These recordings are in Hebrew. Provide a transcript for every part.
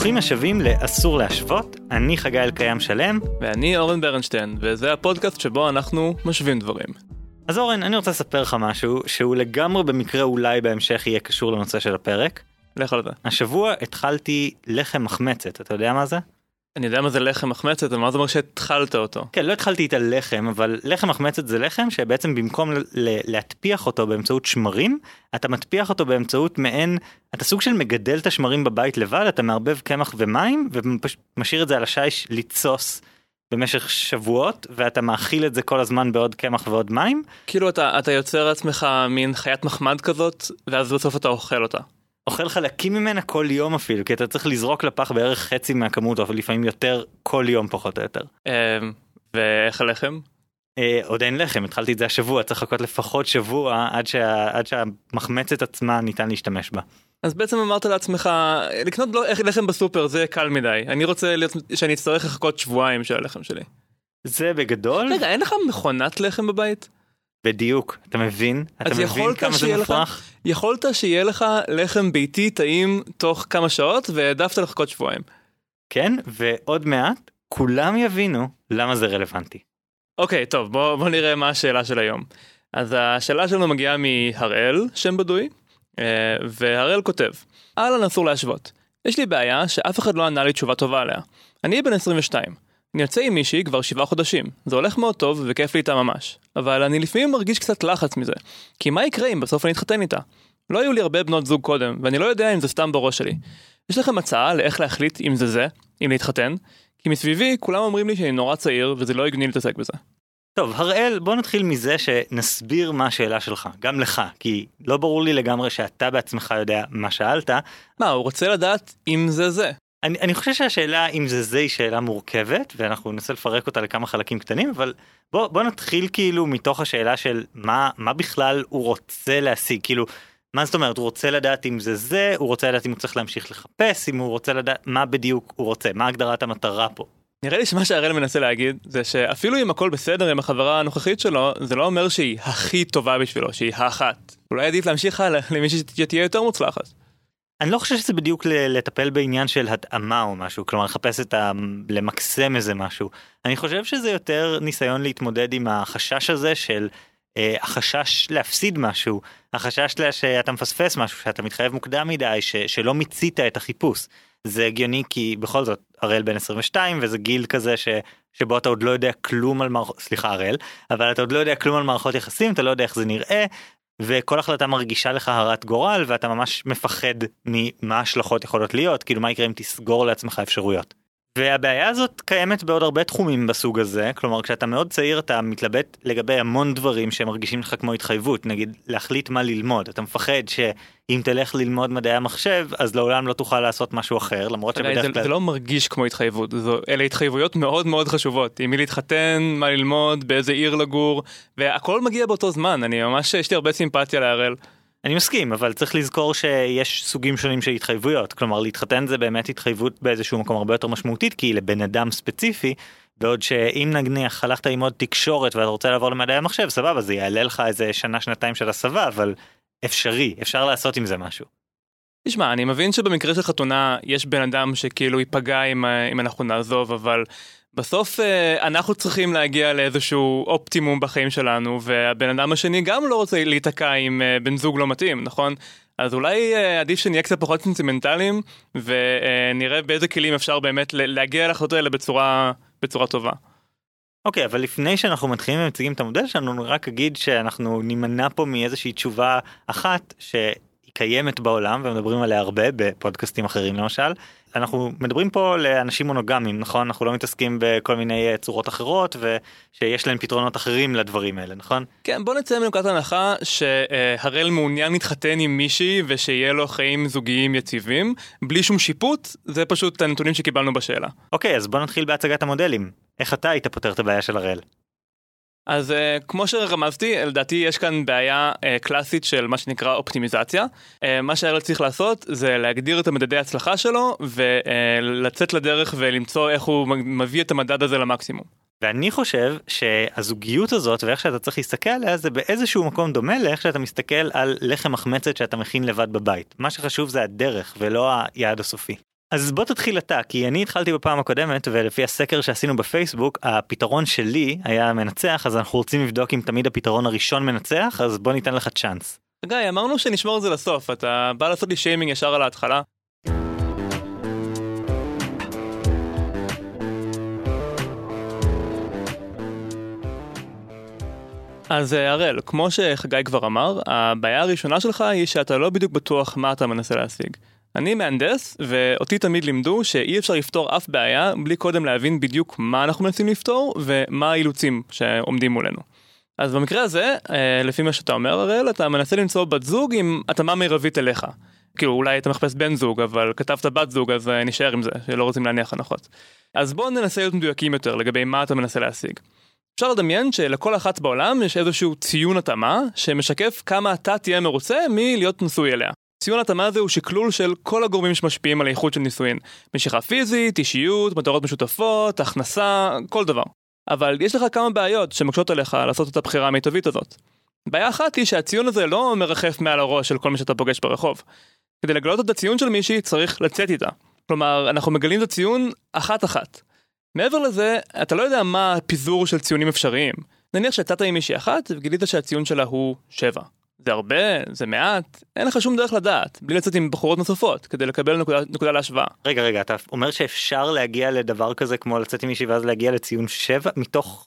ברוכים השבים ל"אסור להשוות", אני חגי אלקיים שלם. ואני אורן ברנשטיין, וזה הפודקאסט שבו אנחנו משווים דברים. אז אורן, אני רוצה לספר לך משהו שהוא לגמרי במקרה אולי בהמשך יהיה קשור לנושא של הפרק. לך על זה. השבוע התחלתי לחם מחמצת, אתה יודע מה זה? אני יודע מה זה לחם מחמצת, אבל מה זה אומר שהתחלת אותו? כן, לא התחלתי את הלחם, אבל לחם מחמצת זה לחם שבעצם במקום להטפיח אותו באמצעות שמרים, אתה מטפיח אותו באמצעות מעין, אתה סוג של מגדל את השמרים בבית לבד, אתה מערבב קמח ומים ומשאיר את זה על השיש לתסוס במשך שבועות, ואתה מאכיל את זה כל הזמן בעוד קמח ועוד מים. כאילו אתה, אתה יוצר לעצמך מין חיית מחמד כזאת, ואז בסוף אתה אוכל אותה. אוכל חלקים ממנה כל יום אפילו, כי אתה צריך לזרוק לפח בערך חצי מהכמות, או לפעמים יותר כל יום פחות או יותר. אמ, ואיך הלחם? אה, עוד אין לחם, התחלתי את זה השבוע, צריך לחכות לפחות שבוע עד, שה, עד שהמחמצת עצמה ניתן להשתמש בה. אז בעצם אמרת לעצמך, לקנות לא, לחם בסופר זה קל מדי, אני רוצה להיות, שאני אצטרך לחכות שבועיים של הלחם שלי. זה בגדול, רגע, אין לך מכונת לחם בבית? בדיוק, אתה מבין? אתה מבין כמה זה לך- מופרך? יכולת שיהיה לך לחם ביתי טעים תוך כמה שעות, והעדפת לחכות שבועיים. כן, ועוד מעט כולם יבינו למה זה רלוונטי. אוקיי, טוב, בוא, בוא נראה מה השאלה של היום. אז השאלה שלנו מגיעה מהראל, שם בדוי, אה, והראל כותב, אהלן אסור להשוות. יש לי בעיה שאף אחד לא ענה לי תשובה טובה עליה. אני בן 22. אני יוצא עם מישהי כבר שבעה חודשים. זה הולך מאוד טוב וכיף לי איתה ממש. אבל אני לפעמים מרגיש קצת לחץ מזה. כי מה יקרה אם בסוף אני אתחתן איתה? לא היו לי הרבה בנות זוג קודם, ואני לא יודע אם זה סתם בראש שלי. יש לכם הצעה לאיך להחליט אם זה זה, אם להתחתן? כי מסביבי כולם אומרים לי שאני נורא צעיר וזה לא הגיוני להתעסק בזה. טוב, הראל, בוא נתחיל מזה שנסביר מה השאלה שלך, גם לך, כי לא ברור לי לגמרי שאתה בעצמך יודע מה שאלת. מה, הוא רוצה לדעת אם זה זה. אני, אני חושב שהשאלה אם זה זה היא שאלה מורכבת, ואנחנו ננסה לפרק אותה לכמה חלקים קטנים, אבל בוא, בוא נתחיל כאילו מתוך השאלה של מה, מה בכלל הוא רוצה להשיג, כאילו, מה זאת אומרת, הוא רוצה לדעת אם זה זה, הוא רוצה לדעת אם הוא צריך להמשיך לחפש, אם הוא רוצה לדעת מה בדיוק הוא רוצה, מה הגדרת המטרה פה. נראה לי שמה שהראל מנסה להגיד זה שאפילו אם הכל בסדר עם החברה הנוכחית שלו, זה לא אומר שהיא הכי טובה בשבילו, שהיא האחת. אולי עדיף להמשיך הלאה למישהי שתהיה יותר מוצלחת. אני לא חושב שזה בדיוק לטפל בעניין של התאמה או משהו, כלומר לחפש את ה... למקסם איזה משהו. אני חושב שזה יותר ניסיון להתמודד עם החשש הזה של אה, החשש להפסיד משהו, החשש לה- שאתה מפספס משהו, שאתה מתחייב מוקדם מדי, ש- שלא מיצית את החיפוש. זה הגיוני כי בכל זאת הראל בן 22 וזה גיל כזה ש... שבו אתה עוד לא יודע כלום על מערכות, סליחה הראל, אבל אתה עוד לא יודע כלום על מערכות יחסים, אתה לא יודע איך זה נראה, וכל החלטה מרגישה לך הרת גורל ואתה ממש מפחד ממה ההשלכות יכולות להיות כאילו מה יקרה אם תסגור לעצמך אפשרויות. והבעיה הזאת קיימת בעוד הרבה תחומים בסוג הזה. כלומר כשאתה מאוד צעיר אתה מתלבט לגבי המון דברים שמרגישים לך כמו התחייבות. נגיד להחליט מה ללמוד. אתה מפחד שאם תלך ללמוד מדעי המחשב אז לעולם לא תוכל לעשות משהו אחר למרות שבדרך זה, כלל זה לא מרגיש כמו התחייבות, זו, אלה התחייבויות מאוד מאוד חשובות, עם מי להתחתן, מה ללמוד, באיזה עיר לגור, והכל מגיע באותו זמן, אני ממש, יש לי הרבה סימפתיה להראל. אני מסכים אבל צריך לזכור שיש סוגים שונים של התחייבויות כלומר להתחתן זה באמת התחייבות באיזשהו מקום הרבה יותר משמעותית כי לבן אדם ספציפי בעוד שאם נניח הלכת ללמוד תקשורת ואתה רוצה לעבור למדעי המחשב סבבה זה יעלה לך איזה שנה שנתיים של הסבה אבל אפשרי אפשר לעשות עם זה משהו. תשמע, אני מבין שבמקרה של חתונה יש בן אדם שכאילו ייפגע אם, אה, אם אנחנו נעזוב, אבל בסוף אה, אנחנו צריכים להגיע לאיזשהו אופטימום בחיים שלנו, והבן אדם השני גם לא רוצה להיתקע עם אה, בן זוג לא מתאים, נכון? אז אולי אה, עדיף שנהיה קצת פחות סנטימנטליים, ונראה באיזה כלים אפשר באמת להגיע להחלטות האלה בצורה, בצורה טובה. אוקיי אבל לפני שאנחנו מתחילים ומציגים את המודל שלנו רק אגיד שאנחנו נימנע פה מאיזושהי תשובה אחת שהיא קיימת בעולם ומדברים עליה הרבה בפודקאסטים אחרים למשל. אנחנו מדברים פה לאנשים מונוגמיים נכון אנחנו לא מתעסקים בכל מיני אה, צורות אחרות ושיש להם פתרונות אחרים לדברים האלה נכון כן, בוא נצא מנקודת הנחה שהראל מעוניין להתחתן עם מישהי ושיהיה לו חיים זוגיים יציבים, בלי שום שיפוט, זה פשוט הנתונים שקיבלנו בשאלה. אוקיי אז בוא נתחיל בהצגת המודלים איך אתה היית פותר את הבעיה של הראל. אז uh, כמו שרמזתי, לדעתי יש כאן בעיה uh, קלאסית של מה שנקרא אופטימיזציה. Uh, מה שהראל צריך לעשות זה להגדיר את המדדי ההצלחה שלו ולצאת לדרך ולמצוא איך הוא מביא את המדד הזה למקסימום. ואני חושב שהזוגיות הזאת ואיך שאתה צריך להסתכל עליה זה באיזשהו מקום דומה לאיך שאתה מסתכל על לחם מחמצת שאתה מכין לבד בבית. מה שחשוב זה הדרך ולא היעד הסופי. אז בוא תתחיל אתה, כי אני התחלתי בפעם הקודמת, ולפי הסקר שעשינו בפייסבוק, הפתרון שלי היה מנצח, אז אנחנו רוצים לבדוק אם תמיד הפתרון הראשון מנצח, אז בוא ניתן לך צ'אנס. גיא, אמרנו שנשמור את זה לסוף, אתה בא לעשות לי שיימינג ישר על ההתחלה. אז אה, הראל, כמו שחגי כבר אמר, הבעיה הראשונה שלך היא שאתה לא בדיוק בטוח מה אתה מנסה להשיג. אני מהנדס, ואותי תמיד לימדו שאי אפשר לפתור אף בעיה בלי קודם להבין בדיוק מה אנחנו מנסים לפתור ומה האילוצים שעומדים מולנו. אז במקרה הזה, אה, לפי מה שאתה אומר הראל, אתה מנסה למצוא בת זוג עם התאמה מרבית אליך. כאילו אולי אתה מחפש בן זוג, אבל כתבת בת זוג אז אה, נשאר עם זה, שלא רוצים להניח הנחות. אז בואו ננסה להיות מדויקים יותר לגבי מה אתה מנסה להשיג. אפשר לדמיין שלכל אחת בעולם יש איזשהו ציון התאמה שמשקף כמה אתה תהיה מרוצה מלהיות נשוי אליה. ציון התאמה הזה הוא שקלול של כל הגורמים שמשפיעים על האיכות של נישואין. משיכה פיזית, אישיות, מטרות משותפות, הכנסה, כל דבר. אבל יש לך כמה בעיות שמקשות עליך לעשות את הבחירה המיטבית הזאת. בעיה אחת היא שהציון הזה לא מרחף מעל הראש של כל מי שאתה פוגש ברחוב. כדי לגלות את הציון של מישהי צריך לצאת איתה. כלומר, אנחנו מגלים את הציון אחת-אחת. מעבר לזה, אתה לא יודע מה הפיזור של ציונים אפשריים. נניח שיצאת עם מישהי אחת וגילית שהציון שלה הוא 7. זה הרבה, זה מעט, אין לך שום דרך לדעת, בלי לצאת עם בחורות נוספות, כדי לקבל נקודה, נקודה להשוואה. רגע, רגע, אתה אומר שאפשר להגיע לדבר כזה כמו לצאת עם מישהי ואז להגיע לציון 7 מתוך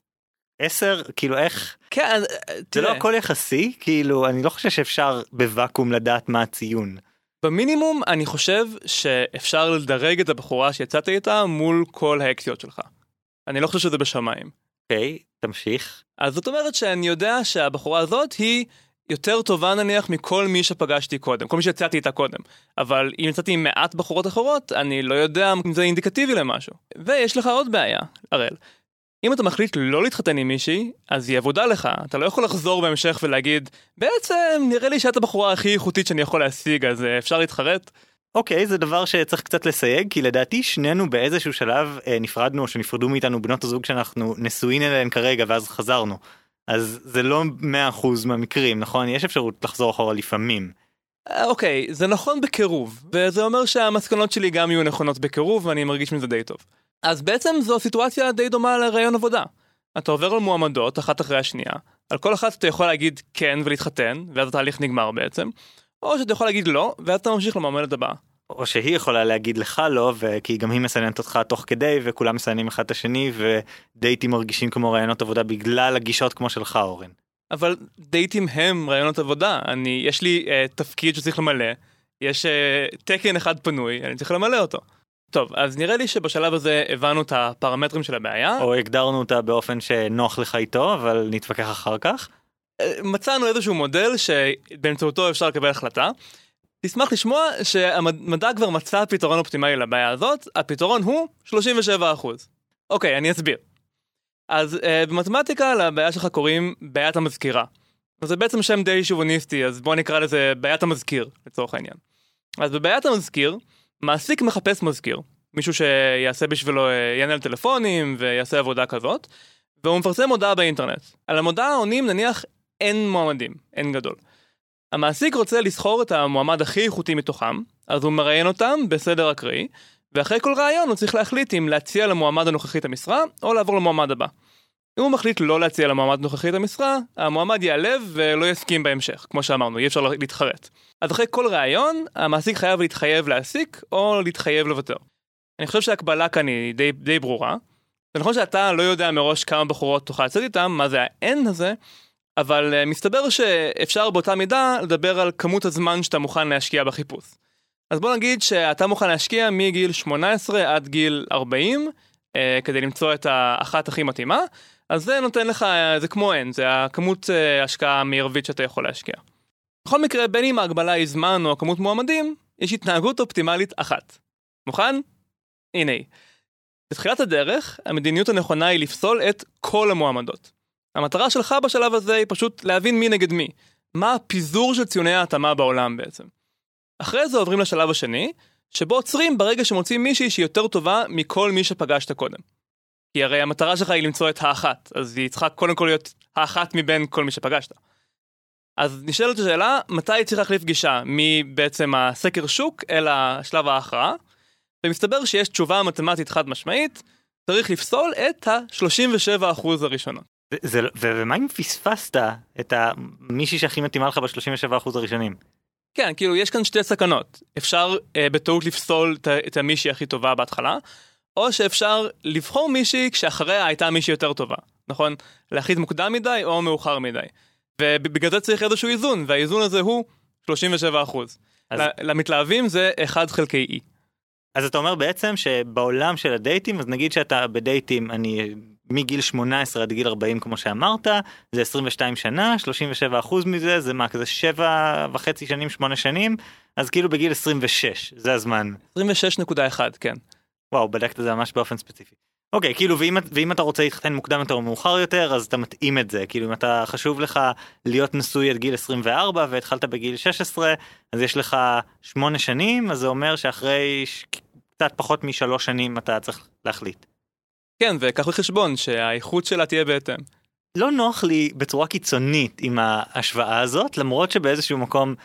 10? כאילו איך? כן, זה תראה. לא הכל יחסי? כאילו, אני לא חושב שאפשר בוואקום לדעת מה הציון. במינימום אני חושב שאפשר לדרג את הבחורה שיצאת איתה מול כל האקציות שלך. אני לא חושב שזה בשמיים. אוקיי, תמשיך. אז זאת אומרת שאני יודע שהבחורה הזאת היא יותר טובה נניח מכל מי שפגשתי קודם, כל מי שיצאתי איתה קודם. אבל אם יצאתי עם מעט בחורות אחרות, אני לא יודע אם זה אינדיקטיבי למשהו. ויש לך עוד בעיה, הראל. אם אתה מחליט לא להתחתן עם מישהי, אז היא עבודה לך, אתה לא יכול לחזור בהמשך ולהגיד, בעצם נראה לי שאת הבחורה הכי איכותית שאני יכול להשיג, אז אה, אפשר להתחרט? אוקיי, זה דבר שצריך קצת לסייג, כי לדעתי שנינו באיזשהו שלב אה, נפרדנו או שנפרדו מאיתנו בנות הזוג שאנחנו נשואים אליהן כרגע ואז חזרנו. אז זה לא 100% מהמקרים, נכון? יש אפשרות לחזור אחורה לפעמים. אה, אוקיי, זה נכון בקירוב, וזה אומר שהמסקנות שלי גם יהיו נכונות בקירוב, ואני מרגיש מזה די טוב. אז בעצם זו סיטואציה די דומה לראיון עבודה. אתה עובר על מועמדות, אחת אחרי השנייה, על כל אחת אתה יכול להגיד כן ולהתחתן, ואז התהליך נגמר בעצם, או שאתה יכול להגיד לא, ואז אתה ממשיך למועמדת הבאה. או שהיא יכולה להגיד לך לא, וכי גם היא מסננת אותך תוך כדי, וכולם מסננים אחד את השני, ודייטים מרגישים כמו רעיונות עבודה בגלל הגישות כמו שלך, אורן. אבל דייטים הם רעיונות עבודה, אני, יש לי uh, תפקיד שצריך למלא, יש uh, תקן אחד פנוי, אני צריך למלא אותו. טוב, אז נראה לי שבשלב הזה הבנו את הפרמטרים של הבעיה. או הגדרנו אותה באופן שנוח לך איתו, אבל נתווכח אחר כך. אה, מצאנו איזשהו מודל שבאמצעותו אפשר לקבל החלטה. תשמח לשמוע שהמדע כבר מצא פתרון אופטימלי לבעיה הזאת, הפתרון הוא 37%. אוקיי, אני אסביר. אז uh, במתמטיקה לבעיה שלך קוראים בעיית המזכירה. זה בעצם שם די שוביניסטי, אז בוא נקרא לזה בעיית המזכיר, לצורך העניין. אז בבעיית המזכיר, מעסיק מחפש מזכיר. מישהו שיעשה בשבילו, אה, יענה על טלפונים ויעשה עבודה כזאת, והוא מפרסם מודעה באינטרנט. על המודעה עונים נניח אין מועמדים, אין גדול. המעסיק רוצה לסחור את המועמד הכי איכותי מתוכם, אז הוא מראיין אותם בסדר אקראי, ואחרי כל ראיון הוא צריך להחליט אם להציע למועמד הנוכחי את המשרה, או לעבור למועמד הבא. אם הוא מחליט לא להציע למועמד הנוכחי את המשרה, המועמד ייעלב ולא יסכים בהמשך, כמו שאמרנו, אי אפשר להתחרט. אז אחרי כל ראיון, המעסיק חייב להתחייב להעסיק, או להתחייב לוותר. אני חושב שההקבלה כאן היא די, די ברורה. זה נכון שאתה לא יודע מראש כמה בחורות תוכל לצאת איתם, מה זה ה-N הזה, אבל uh, מסתבר שאפשר באותה מידה לדבר על כמות הזמן שאתה מוכן להשקיע בחיפוש. אז בוא נגיד שאתה מוכן להשקיע מגיל 18 עד גיל 40 uh, כדי למצוא את האחת הכי מתאימה, אז זה נותן לך, uh, זה כמו N, זה הכמות השקעה המרבית שאתה יכול להשקיע. בכל מקרה, בין אם ההגבלה היא זמן או הכמות מועמדים, יש התנהגות אופטימלית אחת. מוכן? הנה היא. בתחילת הדרך, המדיניות הנכונה היא לפסול את כל המועמדות. המטרה שלך בשלב הזה היא פשוט להבין מי נגד מי. מה הפיזור של ציוני ההתאמה בעולם בעצם. אחרי זה עוברים לשלב השני, שבו עוצרים ברגע שמוצאים מישהי שהיא יותר טובה מכל מי שפגשת קודם. כי הרי המטרה שלך היא למצוא את האחת, אז היא צריכה קודם כל להיות האחת מבין כל מי שפגשת. אז נשאלת השאלה, מתי צריך להחליף גישה מבעצם הסקר שוק אל השלב ההכרעה? ומסתבר שיש תשובה מתמטית חד משמעית, צריך לפסול את ה-37% הראשונות. זה, לא- ומה אם פספסת את המישהי שהכי מתאימה לך ב-37% הראשונים? כן, כאילו יש כאן שתי סכנות. אפשר אה, בטעות לפסול את, את המישהי הכי טובה בהתחלה, או שאפשר לבחור מישהי כשאחריה הייתה מישהי יותר טובה, נכון? להחליט מוקדם מדי או מאוחר מדי. ובגלל זה צריך איזשהו איזון, והאיזון הזה הוא 37 אחוז. אז... למתלהבים זה 1 חלקי E. אז אתה אומר בעצם שבעולם של הדייטים, אז נגיד שאתה בדייטים, אני מגיל 18 עד גיל 40 כמו שאמרת, זה 22 שנה, 37 אחוז מזה, זה מה, כזה 7 וחצי שנים, 8 שנים, אז כאילו בגיל 26, זה הזמן. 26.1, כן. וואו, בדקת את זה ממש באופן ספציפי. אוקיי, כאילו, ואם, ואם אתה רוצה להתחתן מוקדם יותר או מאוחר יותר, אז אתה מתאים את זה. כאילו, אם אתה חשוב לך להיות נשוי עד גיל 24 והתחלת בגיל 16, אז יש לך 8 שנים, אז זה אומר שאחרי ש... קצת פחות משלוש שנים אתה צריך להחליט. כן, וקח בחשבון שהאיכות שלה תהיה בהתאם. לא נוח לי בצורה קיצונית עם ההשוואה הזאת, למרות שבאיזשהו מקום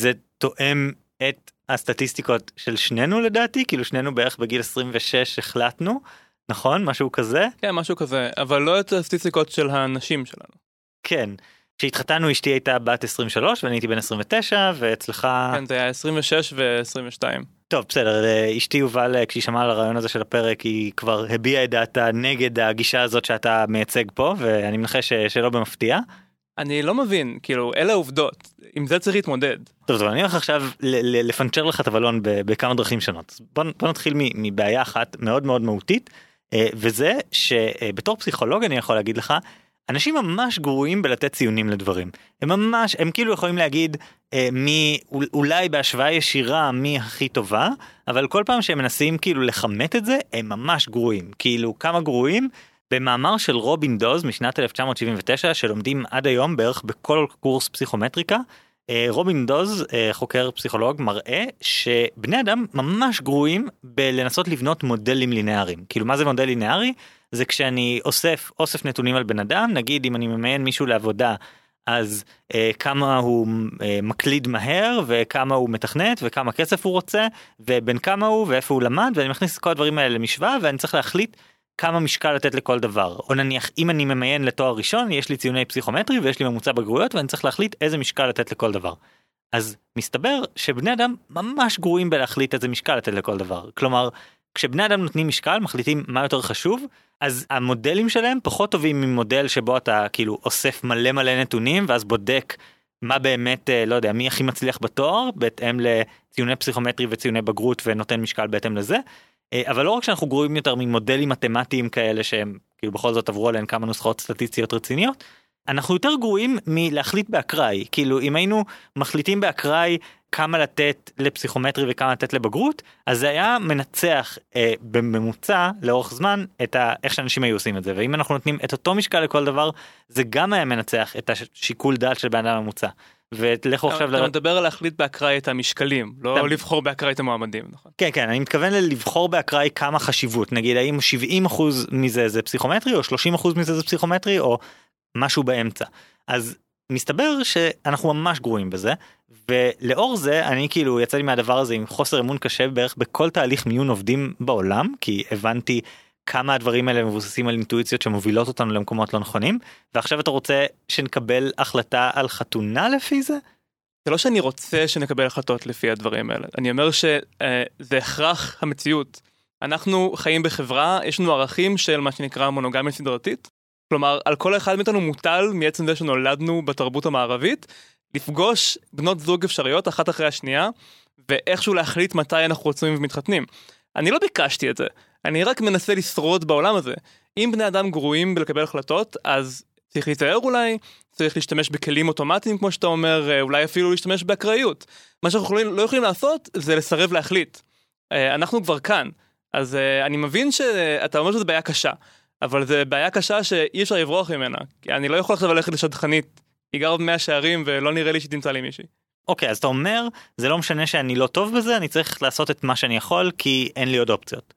זה תואם את הסטטיסטיקות של שנינו לדעתי, כאילו שנינו בערך בגיל 26 החלטנו, נכון? משהו כזה? כן, משהו כזה, אבל לא את הסטטיסטיקות של הנשים שלנו. כן. כשהתחתנו אשתי הייתה בת 23 ואני הייתי בן 29 ואצלך... כן, זה היה 26 ו-22. טוב בסדר אשתי יובל כשהיא שמעה על הרעיון הזה של הפרק היא כבר הביעה את דעתה נגד הגישה הזאת שאתה מייצג פה ואני מנחש שלא במפתיע. אני לא מבין כאילו אלה העובדות עם זה צריך להתמודד. טוב, טוב אני הולך עכשיו לפנצ'ר לך את הבלון בכמה דרכים שונות בוא, בוא נתחיל מבעיה אחת מאוד מאוד מהותית אה, וזה שבתור פסיכולוג אני יכול להגיד לך אנשים ממש גרועים בלתת ציונים לדברים. הם ממש הם כאילו יכולים להגיד אה, מי אולי בהשוואה ישירה מי הכי טובה אבל כל פעם שהם מנסים כאילו לכמת את זה הם ממש גרועים. כאילו כמה גרועים? במאמר של רובין דוז משנת 1979 שלומדים עד היום בערך בכל קורס פסיכומטריקה רובין דוז אה, חוקר פסיכולוג מראה שבני אדם ממש גרועים בלנסות לבנות מודלים לינאריים. כאילו מה זה מודל לינארי? זה כשאני אוסף אוסף נתונים על בן אדם נגיד אם אני ממיין מישהו לעבודה אז אה, כמה הוא אה, מקליד מהר וכמה הוא מתכנת וכמה כסף הוא רוצה ובין כמה הוא ואיפה הוא למד ואני מכניס את כל הדברים האלה למשוואה ואני צריך להחליט כמה משקל לתת לכל דבר או נניח אם אני ממיין לתואר ראשון יש לי ציוני פסיכומטרי ויש לי ממוצע בגרויות ואני צריך להחליט איזה משקל לתת לכל דבר. אז מסתבר שבני אדם ממש גרועים בלהחליט איזה משקל לתת לכל דבר כלומר כשבני אדם נותנים משקל מחליטים מה יותר חשוב אז המודלים שלהם פחות טובים ממודל שבו אתה כאילו אוסף מלא מלא נתונים ואז בודק מה באמת אה, לא יודע מי הכי מצליח בתואר בהתאם לציוני פסיכומטרי וציוני בגרות ונותן משקל בהתאם לזה. אה, אבל לא רק שאנחנו גרועים יותר ממודלים מתמטיים כאלה שהם כאילו בכל זאת עברו עליהם כמה נוסחאות סטטיסטיות רציניות. אנחנו יותר גרועים מלהחליט באקראי כאילו אם היינו מחליטים באקראי כמה לתת לפסיכומטרי וכמה לתת לבגרות אז זה היה מנצח אה, בממוצע לאורך זמן את ה, איך שאנשים היו עושים את זה ואם אנחנו נותנים את אותו משקל לכל דבר זה גם היה מנצח את השיקול דעת של בן אדם ממוצע. ולכו עכשיו... אתה מדבר על להחליט באקראי את המשקלים, לא לבחור באקראי את המועמדים, נכון? כן, כן, אני מתכוון לבחור באקראי כמה חשיבות, נגיד האם 70% מזה זה פסיכומטרי או 30% מזה זה פסיכומטרי או משהו באמצע. אז מסתבר שאנחנו ממש גרועים בזה ולאור זה אני כאילו יצא לי מהדבר הזה עם חוסר אמון קשה בערך בכל תהליך מיון עובדים בעולם כי הבנתי כמה הדברים האלה מבוססים על אינטואיציות שמובילות אותנו למקומות לא נכונים ועכשיו אתה רוצה שנקבל החלטה על חתונה לפי זה? זה לא שאני רוצה שנקבל החלטות לפי הדברים האלה אני אומר שזה אה, הכרח המציאות אנחנו חיים בחברה יש לנו ערכים של מה שנקרא מונוגמיה סדרתית כלומר על כל אחד מאיתנו מוטל מעצם זה שנולדנו בתרבות המערבית לפגוש בנות זוג אפשריות אחת אחרי השנייה ואיכשהו להחליט מתי אנחנו רוצים ומתחתנים. אני לא ביקשתי את זה אני רק מנסה לשרוד בעולם הזה אם בני אדם גרועים בלקבל החלטות אז צריך להיזהר אולי צריך להשתמש בכלים אוטומטיים כמו שאתה אומר אה, אולי אפילו להשתמש באקראיות מה שאנחנו לא יכולים לעשות זה לסרב להחליט אה, אנחנו כבר כאן אז אה, אני מבין שאתה אומר שזו בעיה קשה אבל זה בעיה קשה שאי אפשר לברוח ממנה. כי אני לא יכול עכשיו ללכת לשדכנית, היא גרה במאה שערים ולא נראה לי שתמצא לי מישהי. אוקיי, okay, אז אתה אומר, זה לא משנה שאני לא טוב בזה, אני צריך לעשות את מה שאני יכול, כי אין לי עוד אופציות.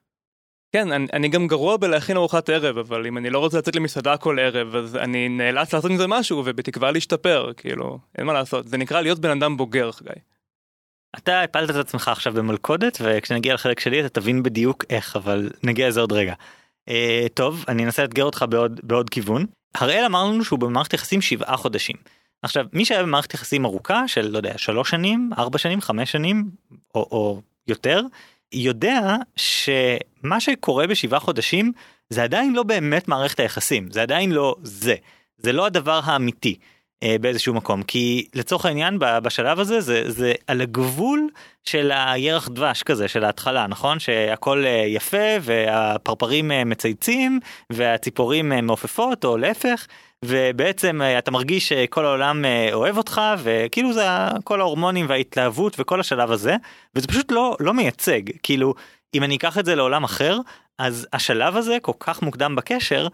כן, אני, אני גם גרוע בלהכין ארוחת ערב, אבל אם אני לא רוצה לצאת למסעדה כל ערב, אז אני נאלץ לעשות עם זה משהו, ובתקווה להשתפר, כאילו, אין מה לעשות. זה נקרא להיות בן אדם בוגר, חגי. אתה הפלת את עצמך עכשיו במלכודת וכשנגיע לחלק שלי אתה תבין בדיוק איך אבל נגיע לזה עוד רגע. אה, טוב אני אנסה לאתגר אותך בעוד בעוד כיוון. הראל אמר לנו שהוא במערכת יחסים שבעה חודשים. עכשיו מי שהיה במערכת יחסים ארוכה של לא יודע שלוש שנים ארבע שנים חמש שנים או, או יותר יודע שמה שקורה בשבעה חודשים זה עדיין לא באמת מערכת היחסים זה עדיין לא זה זה לא הדבר האמיתי. אה, באיזשהו מקום כי לצורך העניין בשלב הזה זה זה על הגבול של הירח דבש כזה של ההתחלה נכון שהכל אה, יפה והפרפרים אה, מצייצים והציפורים מעופפות או להפך ובעצם אתה מרגיש שכל העולם אוהב אותך וכאילו זה כל ההורמונים וההתלהבות וכל השלב הזה וזה פשוט לא לא מייצג. כאילו אם אני אקח את זה לעולם אחר אז השלב הזה כל כך מוקדם בקשר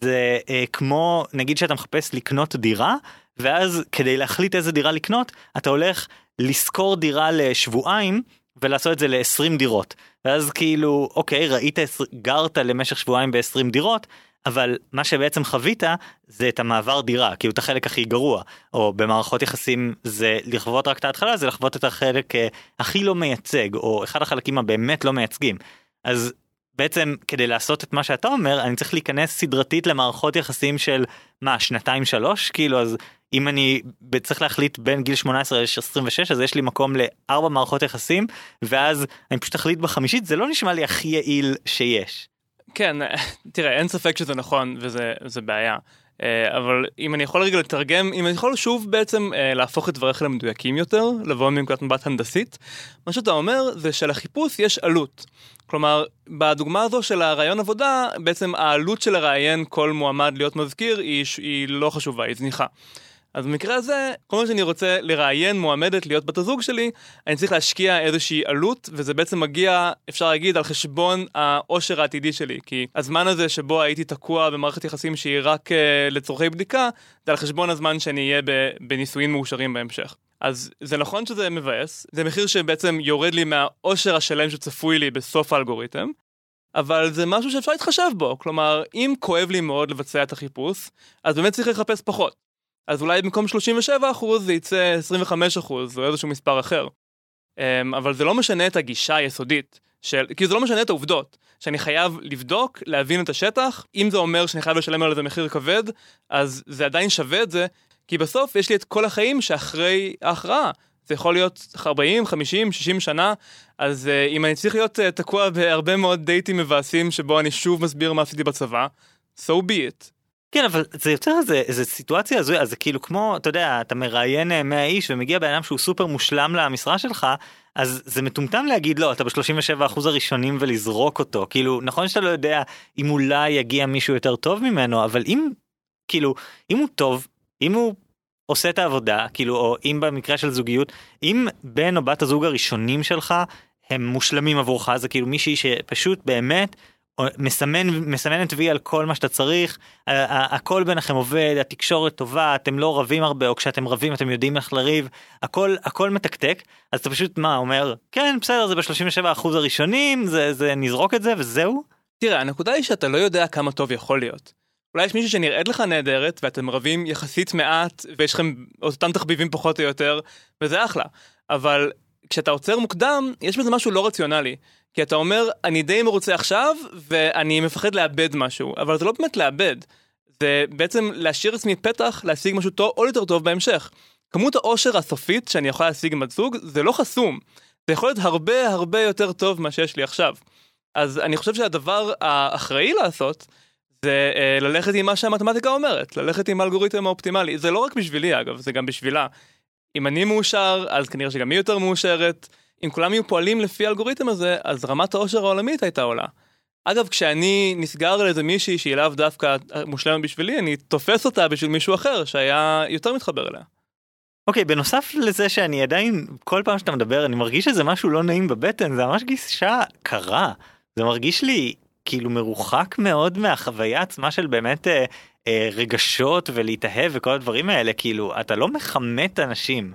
זה אה, כמו נגיד שאתה מחפש לקנות דירה ואז כדי להחליט איזה דירה לקנות אתה הולך לשכור דירה לשבועיים ולעשות את זה ל-20 דירות. ואז כאילו אוקיי ראית גרת למשך שבועיים ב-20 דירות אבל מה שבעצם חווית זה את המעבר דירה כאילו את החלק הכי גרוע. או במערכות יחסים זה לחוות רק את ההתחלה זה לחוות את החלק אה, הכי לא מייצג או אחד החלקים הבאמת לא מייצגים. אז בעצם כדי לעשות את מה שאתה אומר אני צריך להיכנס סדרתית למערכות יחסים של מה שנתיים שלוש? כאילו אז אם אני צריך להחליט בין גיל 18 ל-26 אז יש לי מקום לארבע מערכות יחסים ואז אני פשוט אחליט בחמישית זה לא נשמע לי הכי יעיל שיש. כן תראה אין ספק שזה נכון וזה בעיה. אה, אבל אם אני יכול רגע לתרגם, אם אני יכול שוב בעצם אה, להפוך את דבריך למדויקים יותר, לבוא מנקודת מבט הנדסית, מה שאתה אומר זה שלחיפוש יש עלות. כלומר, בדוגמה הזו של הרעיון עבודה, בעצם העלות של לראיין כל מועמד להיות מזכיר היא, היא לא חשובה, היא זניחה. אז במקרה הזה, כל מה שאני רוצה לראיין מועמדת להיות בת הזוג שלי, אני צריך להשקיע איזושהי עלות, וזה בעצם מגיע, אפשר להגיד, על חשבון העושר העתידי שלי. כי הזמן הזה שבו הייתי תקוע במערכת יחסים שהיא רק uh, לצורכי בדיקה, זה על חשבון הזמן שאני אהיה בנישואין מאושרים בהמשך. אז זה נכון שזה מבאס, זה מחיר שבעצם יורד לי מהעושר השלם שצפוי לי בסוף האלגוריתם, אבל זה משהו שאפשר להתחשב בו, כלומר, אם כואב לי מאוד לבצע את החיפוש, אז באמת צריך לחפש פחות. אז אולי במקום 37% זה יצא 25% או איזשהו מספר אחר. אמ, אבל זה לא משנה את הגישה היסודית, של, כי זה לא משנה את העובדות, שאני חייב לבדוק, להבין את השטח, אם זה אומר שאני חייב לשלם על זה מחיר כבד, אז זה עדיין שווה את זה, כי בסוף יש לי את כל החיים שאחרי ההכרעה. זה יכול להיות 40, 50, 60 שנה, אז uh, אם אני צריך להיות uh, תקוע בהרבה מאוד דייטים מבאסים שבו אני שוב מסביר מה עשיתי בצבא, so be it. כן אבל זה יותר איזה, איזה סיטואציה הזו זה כאילו כמו אתה יודע אתה מראיין 100 אה, איש ומגיע בן אדם שהוא סופר מושלם למשרה שלך אז זה מטומטם להגיד לא אתה ב-37% הראשונים ולזרוק אותו. כאילו נכון שאתה לא יודע אם אולי יגיע מישהו יותר טוב ממנו אבל אם כאילו אם הוא טוב אם הוא עושה את העבודה כאילו או אם במקרה של זוגיות אם בן או בת הזוג הראשונים שלך הם מושלמים עבורך זה כאילו מישהי שפשוט באמת מסמן מסמנת וי על כל מה שאתה צריך הכל ביניכם עובד התקשורת טובה אתם לא רבים הרבה או כשאתם רבים אתם יודעים איך לריב הכל הכל מתקתק אז אתה פשוט מה אומר כן בסדר זה ב-37 אחוז הראשונים זה זה נזרוק את זה וזהו. תראה הנקודה היא שאתה לא יודע כמה טוב יכול להיות. אולי יש מישהו שנראית לך נהדרת ואתם רבים יחסית מעט ויש לכם אותם תחביבים פחות או יותר וזה אחלה אבל כשאתה עוצר מוקדם יש בזה משהו לא רציונלי. כי אתה אומר, אני די מרוצה עכשיו, ואני מפחד לאבד משהו, אבל זה לא באמת לאבד. זה בעצם להשאיר עצמי פתח להשיג משהו טוב, עוד יותר טוב בהמשך. כמות העושר הסופית שאני יכול להשיג עם בת זוג, זה לא חסום. זה יכול להיות הרבה הרבה יותר טוב ממה שיש לי עכשיו. אז אני חושב שהדבר האחראי לעשות, זה אה, ללכת עם מה שהמתמטיקה אומרת, ללכת עם האלגוריתם האופטימלי. זה לא רק בשבילי אגב, זה גם בשבילה. אם אני מאושר, אז כנראה שגם היא יותר מאושרת. אם כולם יהיו פועלים לפי האלגוריתם הזה, אז רמת העושר העולמית הייתה עולה. אגב, כשאני נסגר על איזה מישהי שהיא לאו דווקא מושלמת בשבילי, אני תופס אותה בשביל מישהו אחר שהיה יותר מתחבר אליה. אוקיי, okay, בנוסף לזה שאני עדיין, כל פעם שאתה מדבר, אני מרגיש שזה משהו לא נעים בבטן, זה ממש גישה קרה. זה מרגיש לי כאילו מרוחק מאוד מהחוויה עצמה של באמת אה, אה, רגשות ולהתאהב וכל הדברים האלה, כאילו, אתה לא מכמת אנשים.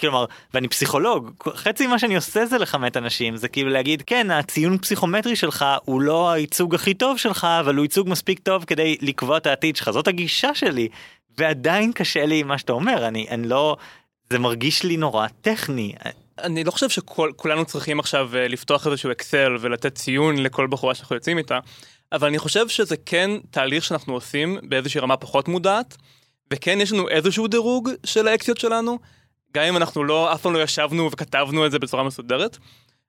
כלומר ואני פסיכולוג חצי מה שאני עושה זה לכמת אנשים זה כאילו להגיד כן הציון פסיכומטרי שלך הוא לא הייצוג הכי טוב שלך אבל הוא ייצוג מספיק טוב כדי לקבוע את העתיד שלך זאת הגישה שלי ועדיין קשה לי מה שאתה אומר אני אני לא זה מרגיש לי נורא טכני. אני לא חושב שכולנו צריכים עכשיו אה, לפתוח איזשהו אקסל ולתת ציון לכל בחורה שאנחנו יוצאים איתה, אבל אני חושב שזה כן תהליך שאנחנו עושים באיזושהי רמה פחות מודעת, וכן יש לנו איזשהו דירוג של האקציות שלנו, גם אם אנחנו לא, אף פעם לא ישבנו וכתבנו את זה בצורה מסודרת.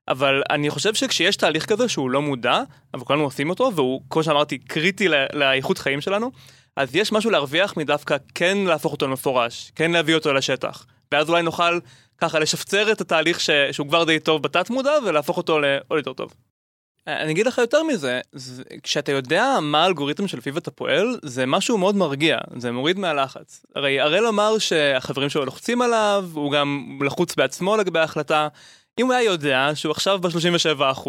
אבל אני חושב שכשיש תהליך כזה שהוא לא מודע, אבל כולנו עושים אותו, והוא, כמו שאמרתי, קריטי לאיכות חיים שלנו, אז יש משהו להרוויח מדווקא כן להפוך אותו למפורש, כן להביא אותו לשטח. ואז אולי נוכל ככה לשפצר את התהליך ש... שהוא כבר די טוב בתת מודע ולהפוך אותו לעוד יותר טוב. אני אגיד לך יותר מזה, זה, כשאתה יודע מה האלגוריתם שלפיו אתה פועל, זה משהו מאוד מרגיע, זה מוריד מהלחץ. הרי הראל אמר שהחברים שלו לוחצים עליו, הוא גם לחוץ בעצמו לגבי ההחלטה. אם הוא היה יודע שהוא עכשיו ב-37%,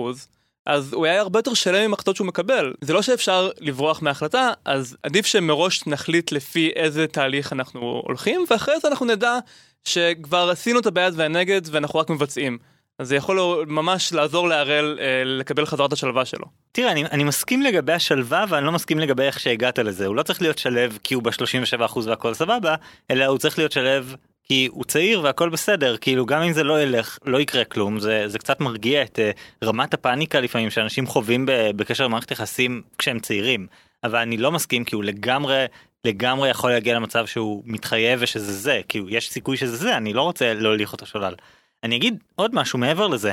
אז הוא היה הרבה יותר שלם עם החלטות שהוא מקבל. זה לא שאפשר לברוח מהחלטה, אז עדיף שמראש נחליט לפי איזה תהליך אנחנו הולכים, ואחרי זה אנחנו נדע שכבר עשינו את הבעד והנגד ואנחנו רק מבצעים. אז זה יכול ממש לעזור להראל אה, לקבל חזרה את השלווה שלו. תראה, אני, אני מסכים לגבי השלווה ואני לא מסכים לגבי איך שהגעת לזה. הוא לא צריך להיות שלב כי הוא ב-37% והכל סבבה, אלא הוא צריך להיות שלב כי הוא צעיר והכל בסדר, כאילו גם אם זה לא ילך, לא יקרה כלום, זה, זה קצת מרגיע את uh, רמת הפאניקה לפעמים שאנשים חווים בקשר למערכת יחסים כשהם צעירים. אבל אני לא מסכים כי הוא לגמרי לגמרי יכול להגיע למצב שהוא מתחייב ושזה זה, כאילו יש סיכוי שזה זה, אני לא רוצה להוליך אותו שולל. אני אגיד עוד משהו מעבר לזה.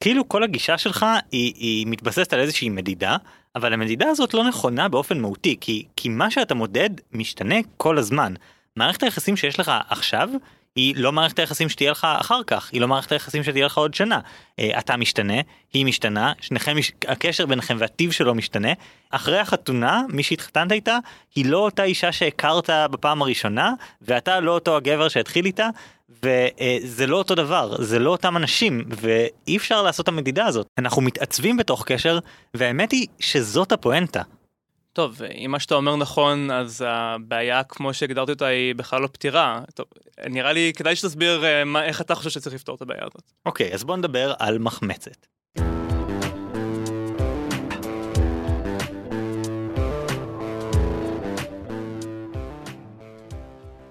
כאילו כל הגישה שלך היא, היא מתבססת על איזושהי מדידה, אבל המדידה הזאת לא נכונה באופן מהותי, כי, כי מה שאתה מודד משתנה כל הזמן. מערכת היחסים שיש לך עכשיו היא לא מערכת היחסים שתהיה לך אחר כך, היא לא מערכת היחסים שתהיה לך עוד שנה. אה, אתה משתנה, היא משתנה, שניכם, הקשר ביניכם והטיב שלו משתנה. אחרי החתונה, מי שהתחתנת איתה, היא לא אותה אישה שהכרת בפעם הראשונה, ואתה לא אותו הגבר שהתחיל איתה, וזה לא אותו דבר, זה לא אותם אנשים, ואי אפשר לעשות את המדידה הזאת. אנחנו מתעצבים בתוך קשר, והאמת היא שזאת הפואנטה. טוב, אם מה שאתה אומר נכון, אז הבעיה כמו שהגדרתי אותה היא בכלל לא פתירה. טוב, נראה לי כדאי שתסביר אה, מה, איך אתה חושב שצריך לפתור את הבעיה הזאת. אוקיי, okay, אז בוא נדבר על מחמצת.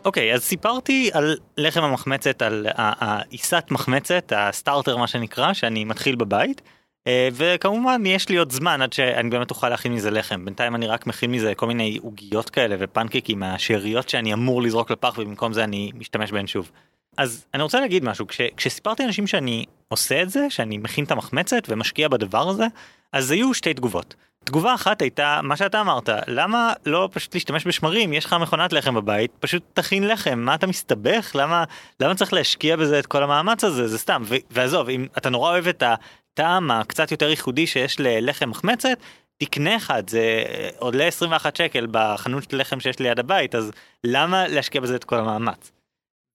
אוקיי, okay, אז סיפרתי על לחם המחמצת, על העיסת מחמצת, הסטארטר מה שנקרא, שאני מתחיל בבית. אה, וכמובן יש לי עוד זמן עד שאני באמת אוכל להכין מזה לחם בינתיים אני רק מכין מזה כל מיני עוגיות כאלה ופנקקים מהשאריות שאני אמור לזרוק לפח ובמקום זה אני משתמש בהן שוב. אז אני רוצה להגיד משהו כש, כשסיפרתי לאנשים שאני עושה את זה שאני מכין את המחמצת ומשקיע בדבר הזה אז היו שתי תגובות. תגובה אחת הייתה מה שאתה אמרת למה לא פשוט להשתמש בשמרים? יש לך מכונת לחם בבית פשוט תכין לחם. מה אתה מסתבך? למה למה צריך להשקיע בזה את כל המאמץ הזה? זה סתם. ועזוב אם אתה נורא אוהב את הטעם הקצת יותר ייחודי שיש ללחם מחמצת תקנה אחד זה עולה 21 שקל בחנות לחם שיש ליד הבית אז למה להשקיע בזה את כל המאמץ.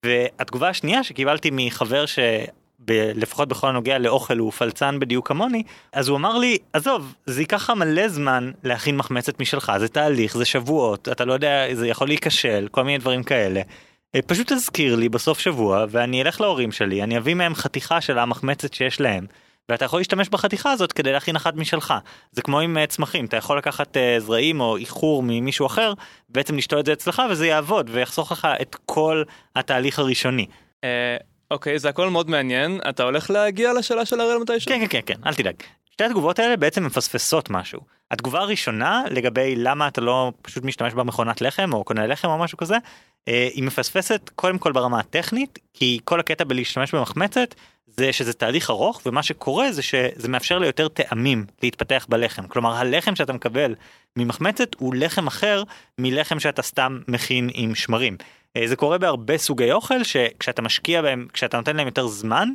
והתגובה השנייה שקיבלתי מחבר ש... ב- לפחות בכל הנוגע לאוכל הוא פלצן בדיוק כמוני, אז הוא אמר לי, עזוב, זה ייקח לך מלא זמן להכין מחמצת משלך, זה תהליך, זה שבועות, אתה לא יודע, זה יכול להיכשל, כל מיני דברים כאלה. אה, פשוט תזכיר לי בסוף שבוע ואני אלך להורים שלי, אני אביא מהם חתיכה של המחמצת שיש להם. ואתה יכול להשתמש בחתיכה הזאת כדי להכין אחת משלך. זה כמו עם uh, צמחים, אתה יכול לקחת uh, זרעים או איחור ממישהו אחר, בעצם לשתול את זה אצלך וזה יעבוד ויחסוך לך את כל התהליך הראשוני. אוקיי, זה הכל מאוד מעניין, אתה הולך להגיע לשאלה של הראל מתישהו? כן, כן, כן, כן, אל תדאג. שתי התגובות האלה בעצם מפספסות משהו. התגובה הראשונה לגבי למה אתה לא פשוט משתמש במכונת לחם או קונה לחם או משהו כזה, אה, היא מפספסת קודם כל ברמה הטכנית, כי כל הקטע בלהשתמש במחמצת זה שזה תהליך ארוך ומה שקורה זה שזה מאפשר ליותר טעמים להתפתח בלחם. כלומר הלחם שאתה מקבל ממחמצת הוא לחם אחר מלחם שאתה סתם מכין עם שמרים. אה, זה קורה בהרבה סוגי אוכל שכשאתה משקיע בהם, כשאתה נותן להם יותר זמן,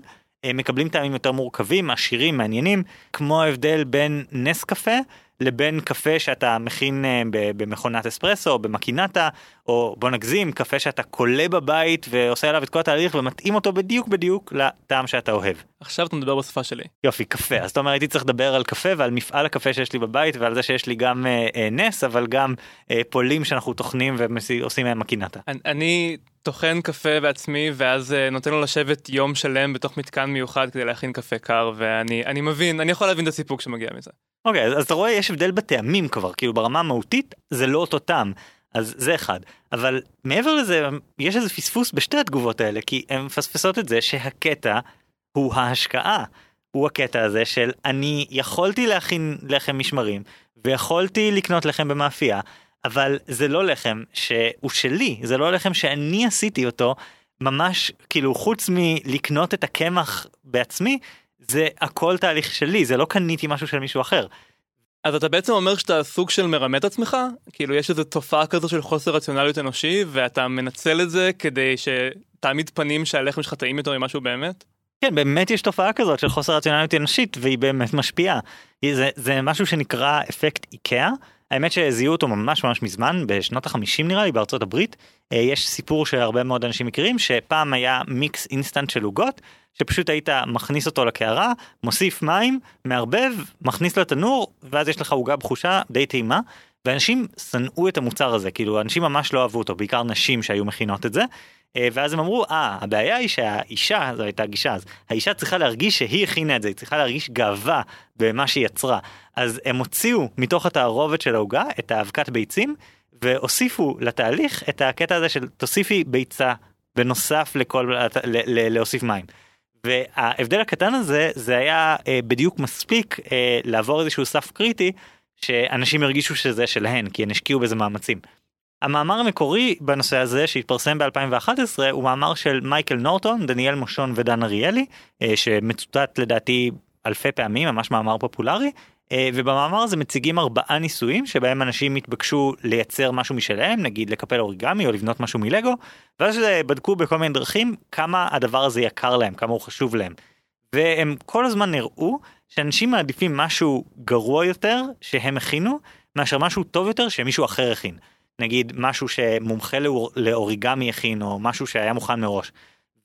הם מקבלים טעמים יותר מורכבים, עשירים, מעניינים, כמו ההבדל בין נס קפה לבין קפה שאתה מכין אה, במכונת אספרסו או במקינטה, או בוא נגזים, קפה שאתה כולה בבית ועושה עליו את כל התהליך ומתאים אותו בדיוק בדיוק לטעם שאתה אוהב. עכשיו אתה מדבר בשפה שלי. יופי, קפה. אז אתה אומר הייתי צריך לדבר על קפה ועל מפעל הקפה שיש לי בבית ועל זה שיש לי גם אה, אה, נס, אבל גם אה, פולים שאנחנו טוחנים ועושים מהם מקינטה. אני, אני טוחן קפה בעצמי ואז uh, נותן לו לשבת יום שלם בתוך מתקן מיוחד כדי להכין קפה קר ואני מבין אני יכול להבין את הסיפוק שמגיע מזה. אוקיי okay, אז אתה רואה יש הבדל בטעמים כבר כאילו ברמה המהותית זה לא אותו טעם. אז זה אחד. אבל מעבר לזה, יש איזה פספוס בשתי התגובות האלה, כי הן מפספסות את זה שהקטע הוא ההשקעה. הוא הקטע הזה של אני יכולתי להכין לחם משמרים, ויכולתי לקנות לחם במאפייה, אבל זה לא לחם שהוא שלי, זה לא לחם שאני עשיתי אותו, ממש כאילו חוץ מלקנות את הקמח בעצמי, זה הכל תהליך שלי, זה לא קניתי משהו של מישהו אחר. אז אתה בעצם אומר שאתה סוג של מרמה את עצמך? כאילו יש איזו תופעה כזו של חוסר רציונליות אנושי ואתה מנצל את זה כדי שתעמיד פנים שהלחם שלך טעים יותר ממשהו באמת? כן, באמת יש תופעה כזאת של חוסר רציונליות אנושית והיא באמת משפיעה. זה, זה משהו שנקרא אפקט איקאה. האמת שזיהו אותו ממש ממש מזמן, בשנות החמישים נראה לי בארצות הברית. אה, יש סיפור שהרבה מאוד אנשים מכירים, שפעם היה מיקס אינסטנט של עוגות, שפשוט היית מכניס אותו לקערה, מוסיף מים, מערבב, מכניס לתנור, ואז יש לך עוגה בחושה די טעימה. ואנשים שנאו את המוצר הזה, כאילו אנשים ממש לא אהבו אותו, בעיקר נשים שהיו מכינות את זה. אה, ואז הם אמרו, אה, ah, הבעיה היא שהאישה, זו הייתה גישה אז, האישה צריכה להרגיש שהיא הכינה את זה, היא צריכה להרגיש גאווה במה שהיא יצרה. אז הם הוציאו מתוך התערובת של העוגה את האבקת ביצים, והוסיפו לתהליך את הקטע הזה של תוסיפי ביצה בנוסף לכל, ל, ל, להוסיף מים. וההבדל הקטן הזה, זה היה אה, בדיוק מספיק אה, לעבור איזשהו סף קריטי, שאנשים הרגישו שזה שלהן, כי הן השקיעו בזה מאמצים. המאמר המקורי בנושא הזה שהתפרסם ב-2011 הוא מאמר של מייקל נורטון, דניאל מושון ודן אריאלי, אה, שמצוטט לדעתי אלפי פעמים, ממש מאמר פופולרי, אה, ובמאמר הזה מציגים ארבעה ניסויים שבהם אנשים התבקשו לייצר משהו משלהם, נגיד לקפל אוריגמי או לבנות משהו מלגו, ואז בדקו בכל מיני דרכים כמה הדבר הזה יקר להם, כמה הוא חשוב להם. והם כל הזמן הראו שאנשים מעדיפים משהו גרוע יותר שהם הכינו, מאשר משהו טוב יותר שמישהו אחר הכין. נגיד משהו שמומחה לאוריגמי הכין או משהו שהיה מוכן מראש.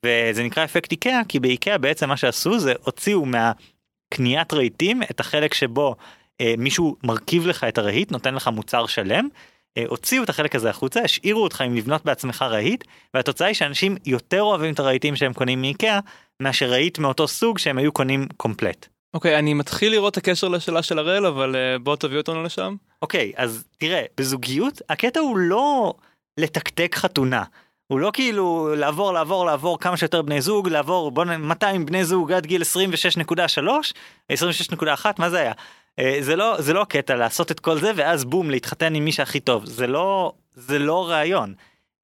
וזה נקרא אפקט איקאה כי באיקאה בעצם מה שעשו זה הוציאו מהקניית רהיטים את החלק שבו אה, מישהו מרכיב לך את הרהיט נותן לך מוצר שלם. אה, הוציאו את החלק הזה החוצה השאירו אותך עם לבנות בעצמך רהיט והתוצאה היא שאנשים יותר אוהבים את הרהיטים שהם קונים מאיקאה מאשר רהיט מאותו סוג שהם היו קונים קומפלט. אוקיי, okay, אני מתחיל לראות את הקשר לשאלה של הראל, אבל uh, בוא תביא אותנו לשם. אוקיי, okay, אז תראה, בזוגיות הקטע הוא לא לתקתק חתונה. הוא לא כאילו לעבור לעבור לעבור כמה שיותר בני זוג לעבור בוא נ... 200 בני זוג עד גיל 26.3 26.1 מה זה היה uh, זה לא זה לא הקטע לעשות את כל זה ואז בום להתחתן עם מי שהכי טוב זה לא זה לא רעיון.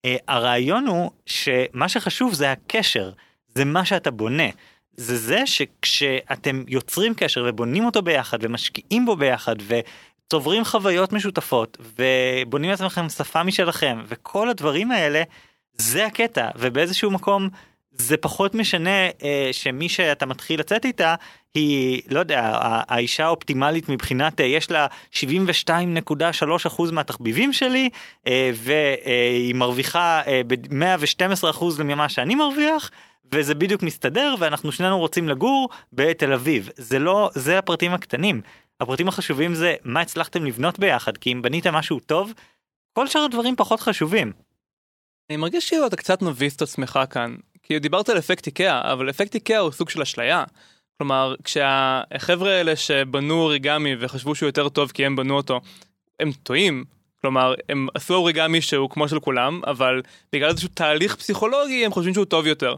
Uh, הרעיון הוא שמה שחשוב זה הקשר זה מה שאתה בונה. זה זה שכשאתם יוצרים קשר ובונים אותו ביחד ומשקיעים בו ביחד וצוברים חוויות משותפות ובונים לעצמכם שפה משלכם וכל הדברים האלה זה הקטע. ובאיזשהו מקום זה פחות משנה אה, שמי שאתה מתחיל לצאת איתה היא לא יודע האישה האופטימלית מבחינת אה, יש לה 72.3% מהתחביבים שלי אה, והיא מרוויחה אה, ב-112% ממה שאני מרוויח וזה בדיוק מסתדר ואנחנו שנינו רוצים לגור בתל אביב זה לא זה הפרטים הקטנים הפרטים החשובים זה מה הצלחתם לבנות ביחד כי אם בנית משהו טוב כל שאר הדברים פחות חשובים. אני מרגיש כאילו אתה קצת מביס את עצמך כאן כי דיברת על אפקט איקאה אבל אפקט איקאה הוא סוג של אשליה. כלומר כשהחבר'ה האלה שבנו אוריגמי וחשבו שהוא יותר טוב כי הם בנו אותו הם טועים כלומר הם עשו אוריגמי שהוא כמו של כולם אבל בגלל איזשהו תהליך פסיכולוגי הם חושבים שהוא טוב יותר.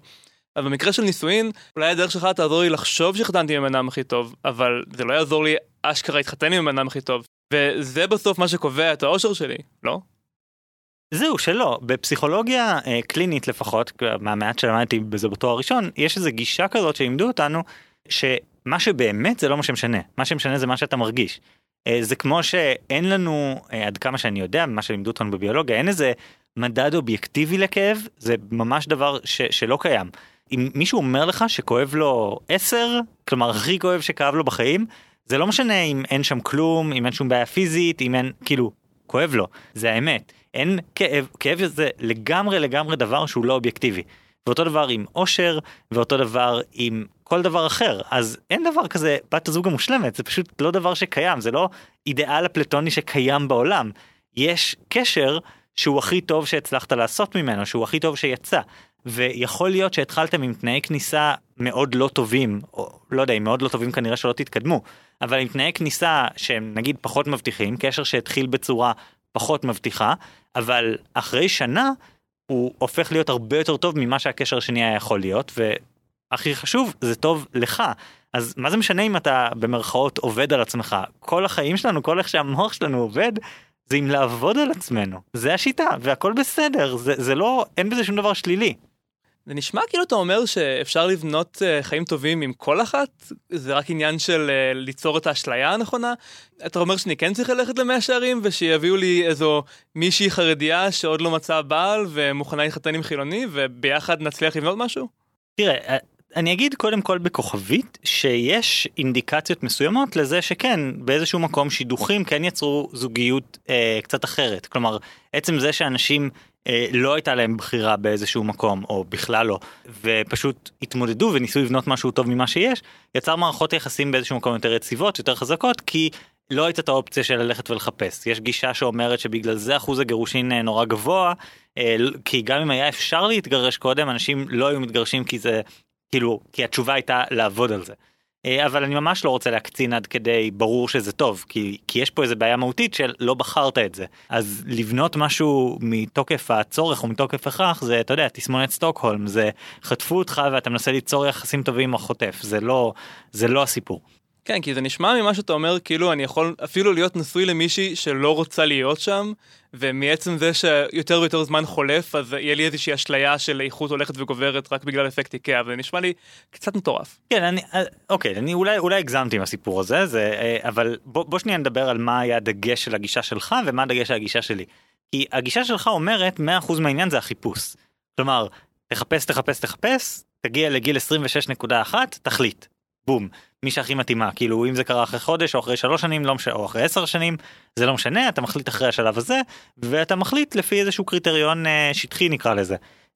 אז במקרה של נישואין, אולי הדרך שלך תעזור לי לחשוב שהחתנתי עם הבן אדם הכי טוב, אבל זה לא יעזור לי אשכרה להתחתן עם הבן אדם הכי טוב. וזה בסוף מה שקובע את האושר שלי, לא? זהו שלא בפסיכולוגיה אה, קלינית לפחות מהמעט שלמדתי בזה בתואר הראשון יש איזה גישה כזאת שלימדו אותנו שמה שבאמת זה לא מה שמשנה מה שמשנה זה מה שאתה מרגיש. אה, זה כמו שאין לנו אה, עד כמה שאני יודע מה שלימדו אותנו בביולוגיה אין איזה מדד אובייקטיבי לכאב זה ממש דבר ש, שלא קיים. אם מישהו אומר לך שכואב לו 10, כלומר הכי כואב שכאב לו בחיים, זה לא משנה אם אין שם כלום, אם אין שום בעיה פיזית, אם אין, כאילו, כואב לו, זה האמת. אין כאב, כאב זה לגמרי לגמרי דבר שהוא לא אובייקטיבי. ואותו דבר עם אושר, ואותו דבר עם כל דבר אחר. אז אין דבר כזה בת הזוג המושלמת, זה פשוט לא דבר שקיים, זה לא אידיאל אפלטוני שקיים בעולם. יש קשר שהוא הכי טוב שהצלחת לעשות ממנו, שהוא הכי טוב שיצא. ויכול להיות שהתחלתם עם תנאי כניסה מאוד לא טובים, או לא יודע, אם מאוד לא טובים כנראה שלא תתקדמו, אבל עם תנאי כניסה שהם נגיד פחות מבטיחים, קשר שהתחיל בצורה פחות מבטיחה, אבל אחרי שנה הוא הופך להיות הרבה יותר טוב ממה שהקשר השני היה יכול להיות, והכי חשוב, זה טוב לך. אז מה זה משנה אם אתה במרכאות עובד על עצמך? כל החיים שלנו, כל איך שהמוח שלנו עובד, זה עם לעבוד על עצמנו. זה השיטה, והכל בסדר, זה, זה לא, אין בזה שום דבר שלילי. זה נשמע כאילו אתה אומר שאפשר לבנות uh, חיים טובים עם כל אחת? זה רק עניין של uh, ליצור את האשליה הנכונה? אתה אומר שאני כן צריך ללכת למאה שערים ושיביאו לי איזו מישהי חרדיה שעוד לא מצאה בעל ומוכנה להתחתן עם חילוני וביחד נצליח לבנות משהו? תראה, אה, אני אגיד קודם כל בכוכבית שיש אינדיקציות מסוימות לזה שכן באיזשהו מקום שידוכים כן יצרו זוגיות אה, קצת אחרת כלומר עצם זה שאנשים אה, לא הייתה להם בחירה באיזשהו מקום או בכלל לא ופשוט התמודדו וניסו לבנות משהו טוב ממה שיש יצר מערכות יחסים באיזשהו מקום יותר יציבות יותר חזקות כי לא הייתה את האופציה של ללכת ולחפש יש גישה שאומרת שבגלל זה אחוז הגירושין אה, נורא גבוה אה, כי גם אם היה אפשר להתגרש קודם אנשים לא היו מתגרשים כי זה כאילו כי התשובה הייתה לעבוד על זה. אה, אבל אני ממש לא רוצה להקצין עד כדי ברור שזה טוב כי כי יש פה איזה בעיה מהותית של לא בחרת את זה אז לבנות משהו מתוקף הצורך או מתוקף הכרח זה אתה יודע תסמונת סטוקהולם זה חטפו אותך ואתה מנסה ליצור יחסים טובים עם החוטף זה לא זה לא הסיפור. כן, כי זה נשמע ממה שאתה אומר, כאילו אני יכול אפילו להיות נשוי למישהי שלא רוצה להיות שם, ומעצם זה שיותר ויותר זמן חולף, אז יהיה לי איזושהי אשליה של איכות הולכת וגוברת רק בגלל אפקט איקאה, וזה נשמע לי קצת מטורף. כן, אני, אה, אוקיי, אני אולי, אולי הגזמתי עם הסיפור הזה, זה, אה, אבל בוא, בוא שנייה נדבר על מה היה הדגש של הגישה שלך ומה הדגש של הגישה שלי. כי הגישה שלך אומרת 100% מהעניין זה החיפוש. כלומר, תחפש, תחפש, תחפש, תגיע לגיל 26.1, תחליט. בום. מי שהכי מתאימה כאילו אם זה קרה אחרי חודש או אחרי שלוש שנים לא משנה או אחרי עשר שנים זה לא משנה אתה מחליט אחרי השלב הזה ואתה מחליט לפי איזשהו קריטריון אה, שטחי נקרא לזה.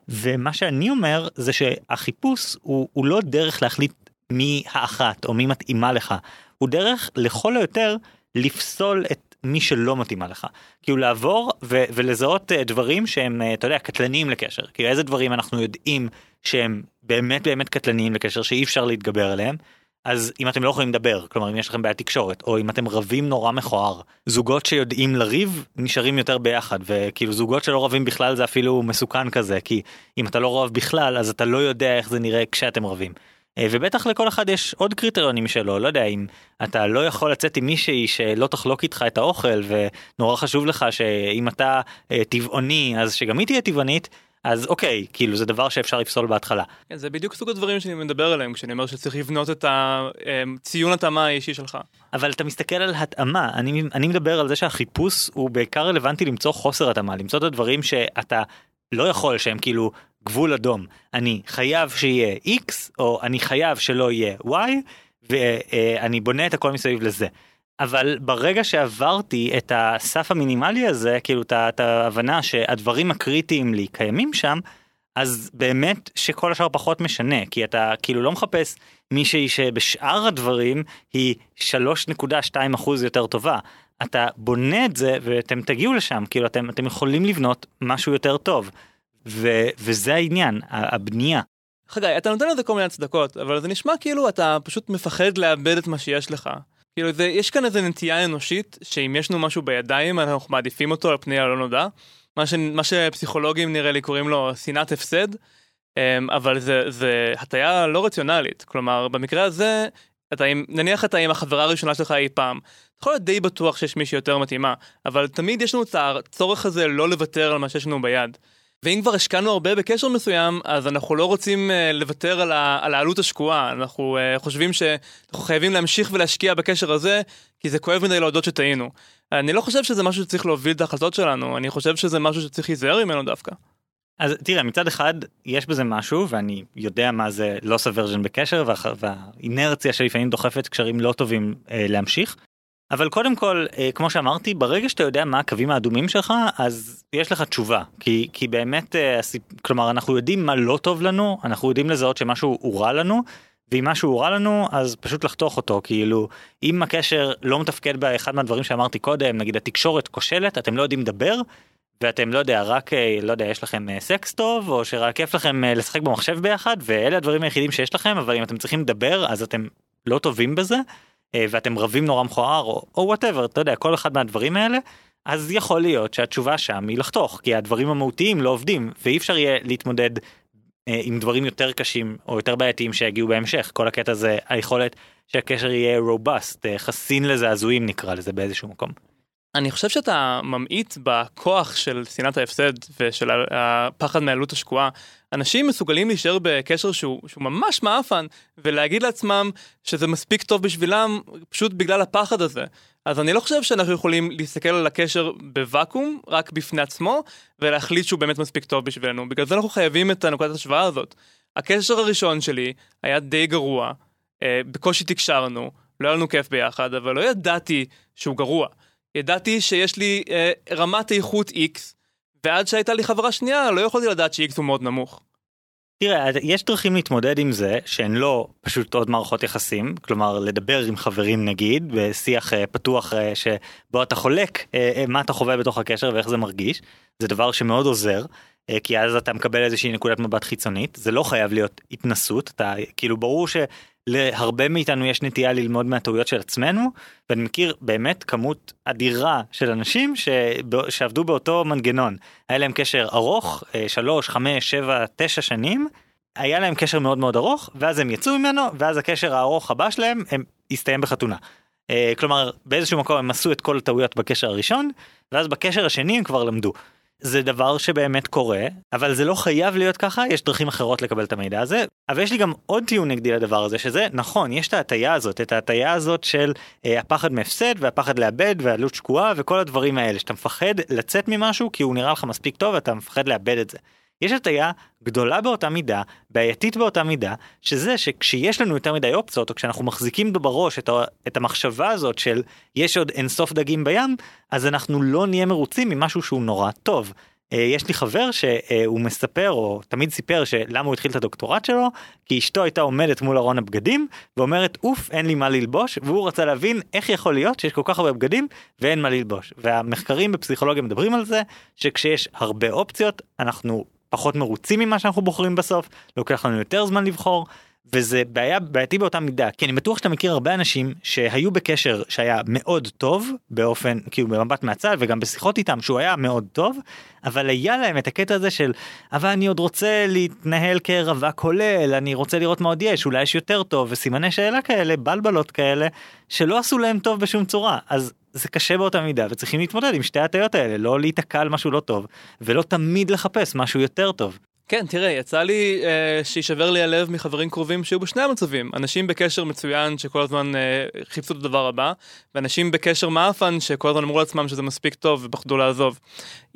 ומה שאני אומר זה שהחיפוש הוא, הוא לא דרך להחליט מי האחת או מי מתאימה לך הוא דרך לכל היותר לפסול את מי שלא מתאימה לך כאילו לעבור ו- ולזהות uh, דברים שהם uh, אתה יודע קטלניים לקשר כאילו איזה דברים אנחנו יודעים שהם באמת באמת קטלניים לקשר שאי אפשר להתגבר עליהם אז אם אתם לא יכולים לדבר כלומר אם יש לכם בעיית תקשורת או אם אתם רבים נורא מכוער זוגות שיודעים לריב נשארים יותר ביחד וכאילו זוגות שלא רבים בכלל זה אפילו מסוכן כזה כי אם אתה לא רב בכלל אז אתה לא יודע איך זה נראה כשאתם רבים. אה, ובטח לכל אחד יש עוד קריטריונים שלו לא יודע אם אתה לא יכול לצאת עם מישהי שלא תחלוק איתך את האוכל ונורא חשוב לך שאם אתה אה, טבעוני אז שגם היא תהיה טבעונית אז אוקיי כאילו זה דבר שאפשר לפסול בהתחלה. כן, זה בדיוק סוג הדברים שאני מדבר עליהם כשאני אומר שצריך לבנות את הציון התאמה האישי שלך. אבל אתה מסתכל על התאמה אני אני מדבר על זה שהחיפוש הוא בעיקר רלוונטי למצוא חוסר התאמה למצוא את הדברים שאתה לא יכול שהם כאילו גבול אדום אני חייב שיהיה x או אני חייב שלא יהיה y ואני בונה את הכל מסביב לזה. אבל ברגע שעברתי את הסף המינימלי הזה כאילו את ההבנה שהדברים הקריטיים לי קיימים שם אז באמת שכל השאר פחות משנה כי אתה כאילו לא מחפש מישהי שבשאר הדברים היא 3.2 אחוז יותר טובה. אתה בונה את זה ואתם תגיעו לשם כאילו אתם אתם יכולים לבנות משהו יותר טוב. ו, וזה העניין הבנייה. חגי אתה נותן לזה כל מיני הצדקות אבל זה נשמע כאילו אתה פשוט מפחד לאבד את מה שיש לך כאילו זה, יש כאן איזה נטייה אנושית שאם יש לנו משהו בידיים אנחנו מעדיפים אותו על פני הלא נודע. מה, ש, מה שפסיכולוגים נראה לי קוראים לו שנאת הפסד. אמ, אבל זה, זה הטיה לא רציונלית כלומר במקרה הזה אתה עם נניח אתה עם החברה הראשונה שלך אי פעם. אתה יכול להיות די בטוח שיש מישהי יותר מתאימה אבל תמיד יש לנו את הצורך הזה לא לוותר על מה שיש לנו ביד. ואם כבר השקענו הרבה בקשר מסוים, אז אנחנו לא רוצים uh, לוותר על, ה, על העלות השקועה, אנחנו uh, חושבים שאנחנו חייבים להמשיך ולהשקיע בקשר הזה, כי זה כואב מדי להודות שטעינו. אני לא חושב שזה משהו שצריך להוביל את ההחלטות שלנו, אני חושב שזה משהו שצריך להיזהר ממנו דווקא. אז תראה מצד אחד יש בזה משהו ואני יודע מה זה לא סוורז'ן בקשר וה, והאינרציה שלפעמים דוחפת קשרים לא טובים אה, להמשיך אבל קודם כל אה, כמו שאמרתי ברגע שאתה יודע מה הקווים האדומים שלך אז יש לך תשובה כי כי באמת אה, כלומר אנחנו יודעים מה לא טוב לנו אנחנו יודעים לזהות שמשהו הוא רע לנו. ואם משהו הוא רע לנו אז פשוט לחתוך אותו כאילו אם הקשר לא מתפקד באחד מהדברים שאמרתי קודם נגיד התקשורת כושלת אתם לא יודעים לדבר ואתם לא יודע רק אה, לא יודע יש לכם סקס טוב או שרק כיף לכם לשחק במחשב ביחד ואלה הדברים היחידים שיש לכם אבל אם אתם צריכים לדבר אז אתם לא טובים בזה ואתם רבים נורא מכוער או whatever אתה יודע כל אחד מהדברים האלה אז יכול להיות שהתשובה שם היא לחתוך, כי הדברים המהותיים לא עובדים, ואי אפשר יהיה להתמודד אה, עם דברים יותר קשים או יותר בעייתיים שיגיעו בהמשך. כל הקטע זה היכולת שהקשר יהיה robust, אה, חסין לזעזועים נקרא לזה באיזשהו מקום. אני חושב שאתה ממעיט בכוח של שנאת ההפסד ושל הפחד מעלות השקועה. אנשים מסוגלים להישאר בקשר שהוא, שהוא ממש מעפן ולהגיד לעצמם שזה מספיק טוב בשבילם פשוט בגלל הפחד הזה. אז אני לא חושב שאנחנו יכולים להסתכל על הקשר בוואקום רק בפני עצמו ולהחליט שהוא באמת מספיק טוב בשבילנו. בגלל זה אנחנו חייבים את הנקודת השוואה הזאת. הקשר הראשון שלי היה די גרוע, אה, בקושי תקשרנו, לא היה לנו כיף ביחד, אבל לא ידעתי שהוא גרוע. ידעתי שיש לי אה, רמת איכות X, ועד שהייתה לי חברה שנייה לא יכולתי לדעת ש-X הוא מאוד נמוך. תראה, יש דרכים להתמודד עם זה שהן לא פשוט עוד מערכות יחסים, כלומר לדבר עם חברים נגיד, בשיח אה, פתוח אה, שבו אתה חולק אה, אה, מה אתה חווה בתוך הקשר ואיך זה מרגיש, זה דבר שמאוד עוזר, כי אז אתה מקבל איזושהי נקודת מבט חיצונית, זה לא חייב להיות התנסות, אתה כאילו ברור ש... להרבה מאיתנו יש נטייה ללמוד מהטעויות של עצמנו ואני מכיר באמת כמות אדירה של אנשים שעבדו באותו מנגנון היה להם קשר ארוך אה, שלוש חמש שבע תשע שנים היה להם קשר מאוד מאוד ארוך ואז הם יצאו ממנו ואז הקשר הארוך הבא שלהם הם הסתיים בחתונה. אה, כלומר באיזשהו מקום הם עשו את כל הטעויות בקשר הראשון ואז בקשר השני הם כבר למדו. זה דבר שבאמת קורה, אבל זה לא חייב להיות ככה, יש דרכים אחרות לקבל את המידע הזה. אבל יש לי גם עוד טיעון נגדי לדבר הזה, שזה נכון, יש את ההטייה הזאת, את ההטייה הזאת של אה, הפחד מהפסד והפחד לאבד ועלות שקועה וכל הדברים האלה, שאתה מפחד לצאת ממשהו כי הוא נראה לך מספיק טוב ואתה מפחד לאבד את זה. יש הטיה גדולה באותה מידה, בעייתית באותה מידה, שזה שכשיש לנו יותר מדי אופציות, או כשאנחנו מחזיקים בראש את, ה, את המחשבה הזאת של יש עוד אינסוף דגים בים, אז אנחנו לא נהיה מרוצים ממשהו שהוא נורא טוב. אה, יש לי חבר שהוא מספר או תמיד סיפר שלמה הוא התחיל את הדוקטורט שלו כי אשתו הייתה עומדת מול ארון הבגדים ואומרת אוף אין לי מה ללבוש והוא רצה להבין איך יכול להיות שיש כל כך הרבה בגדים ואין מה ללבוש והמחקרים בפסיכולוגיה מדברים על זה שכשיש הרבה אופציות אנחנו פחות מרוצים ממה שאנחנו בוחרים בסוף, לוקח לנו יותר זמן לבחור, וזה בעיה בעייתי באותה מידה, כי אני בטוח שאתה מכיר הרבה אנשים שהיו בקשר שהיה מאוד טוב באופן, כאילו במבט מהצד וגם בשיחות איתם שהוא היה מאוד טוב, אבל היה להם את הקטע הזה של אבל אני עוד רוצה להתנהל כרווק כולל, אני רוצה לראות מה עוד יש, אולי יש יותר טוב, וסימני שאלה כאלה, בלבלות כאלה, שלא עשו להם טוב בשום צורה, אז זה קשה באותה מידה וצריכים להתמודד עם שתי הטיות האלה לא להיתקע על משהו לא טוב ולא תמיד לחפש משהו יותר טוב. כן תראה יצא לי אה, שישבר לי הלב מחברים קרובים שהיו בשני המצבים אנשים בקשר מצוין שכל הזמן אה, חיפשו את הדבר הבא ואנשים בקשר מאפן שכל הזמן אמרו לעצמם שזה מספיק טוב ופחדו לעזוב.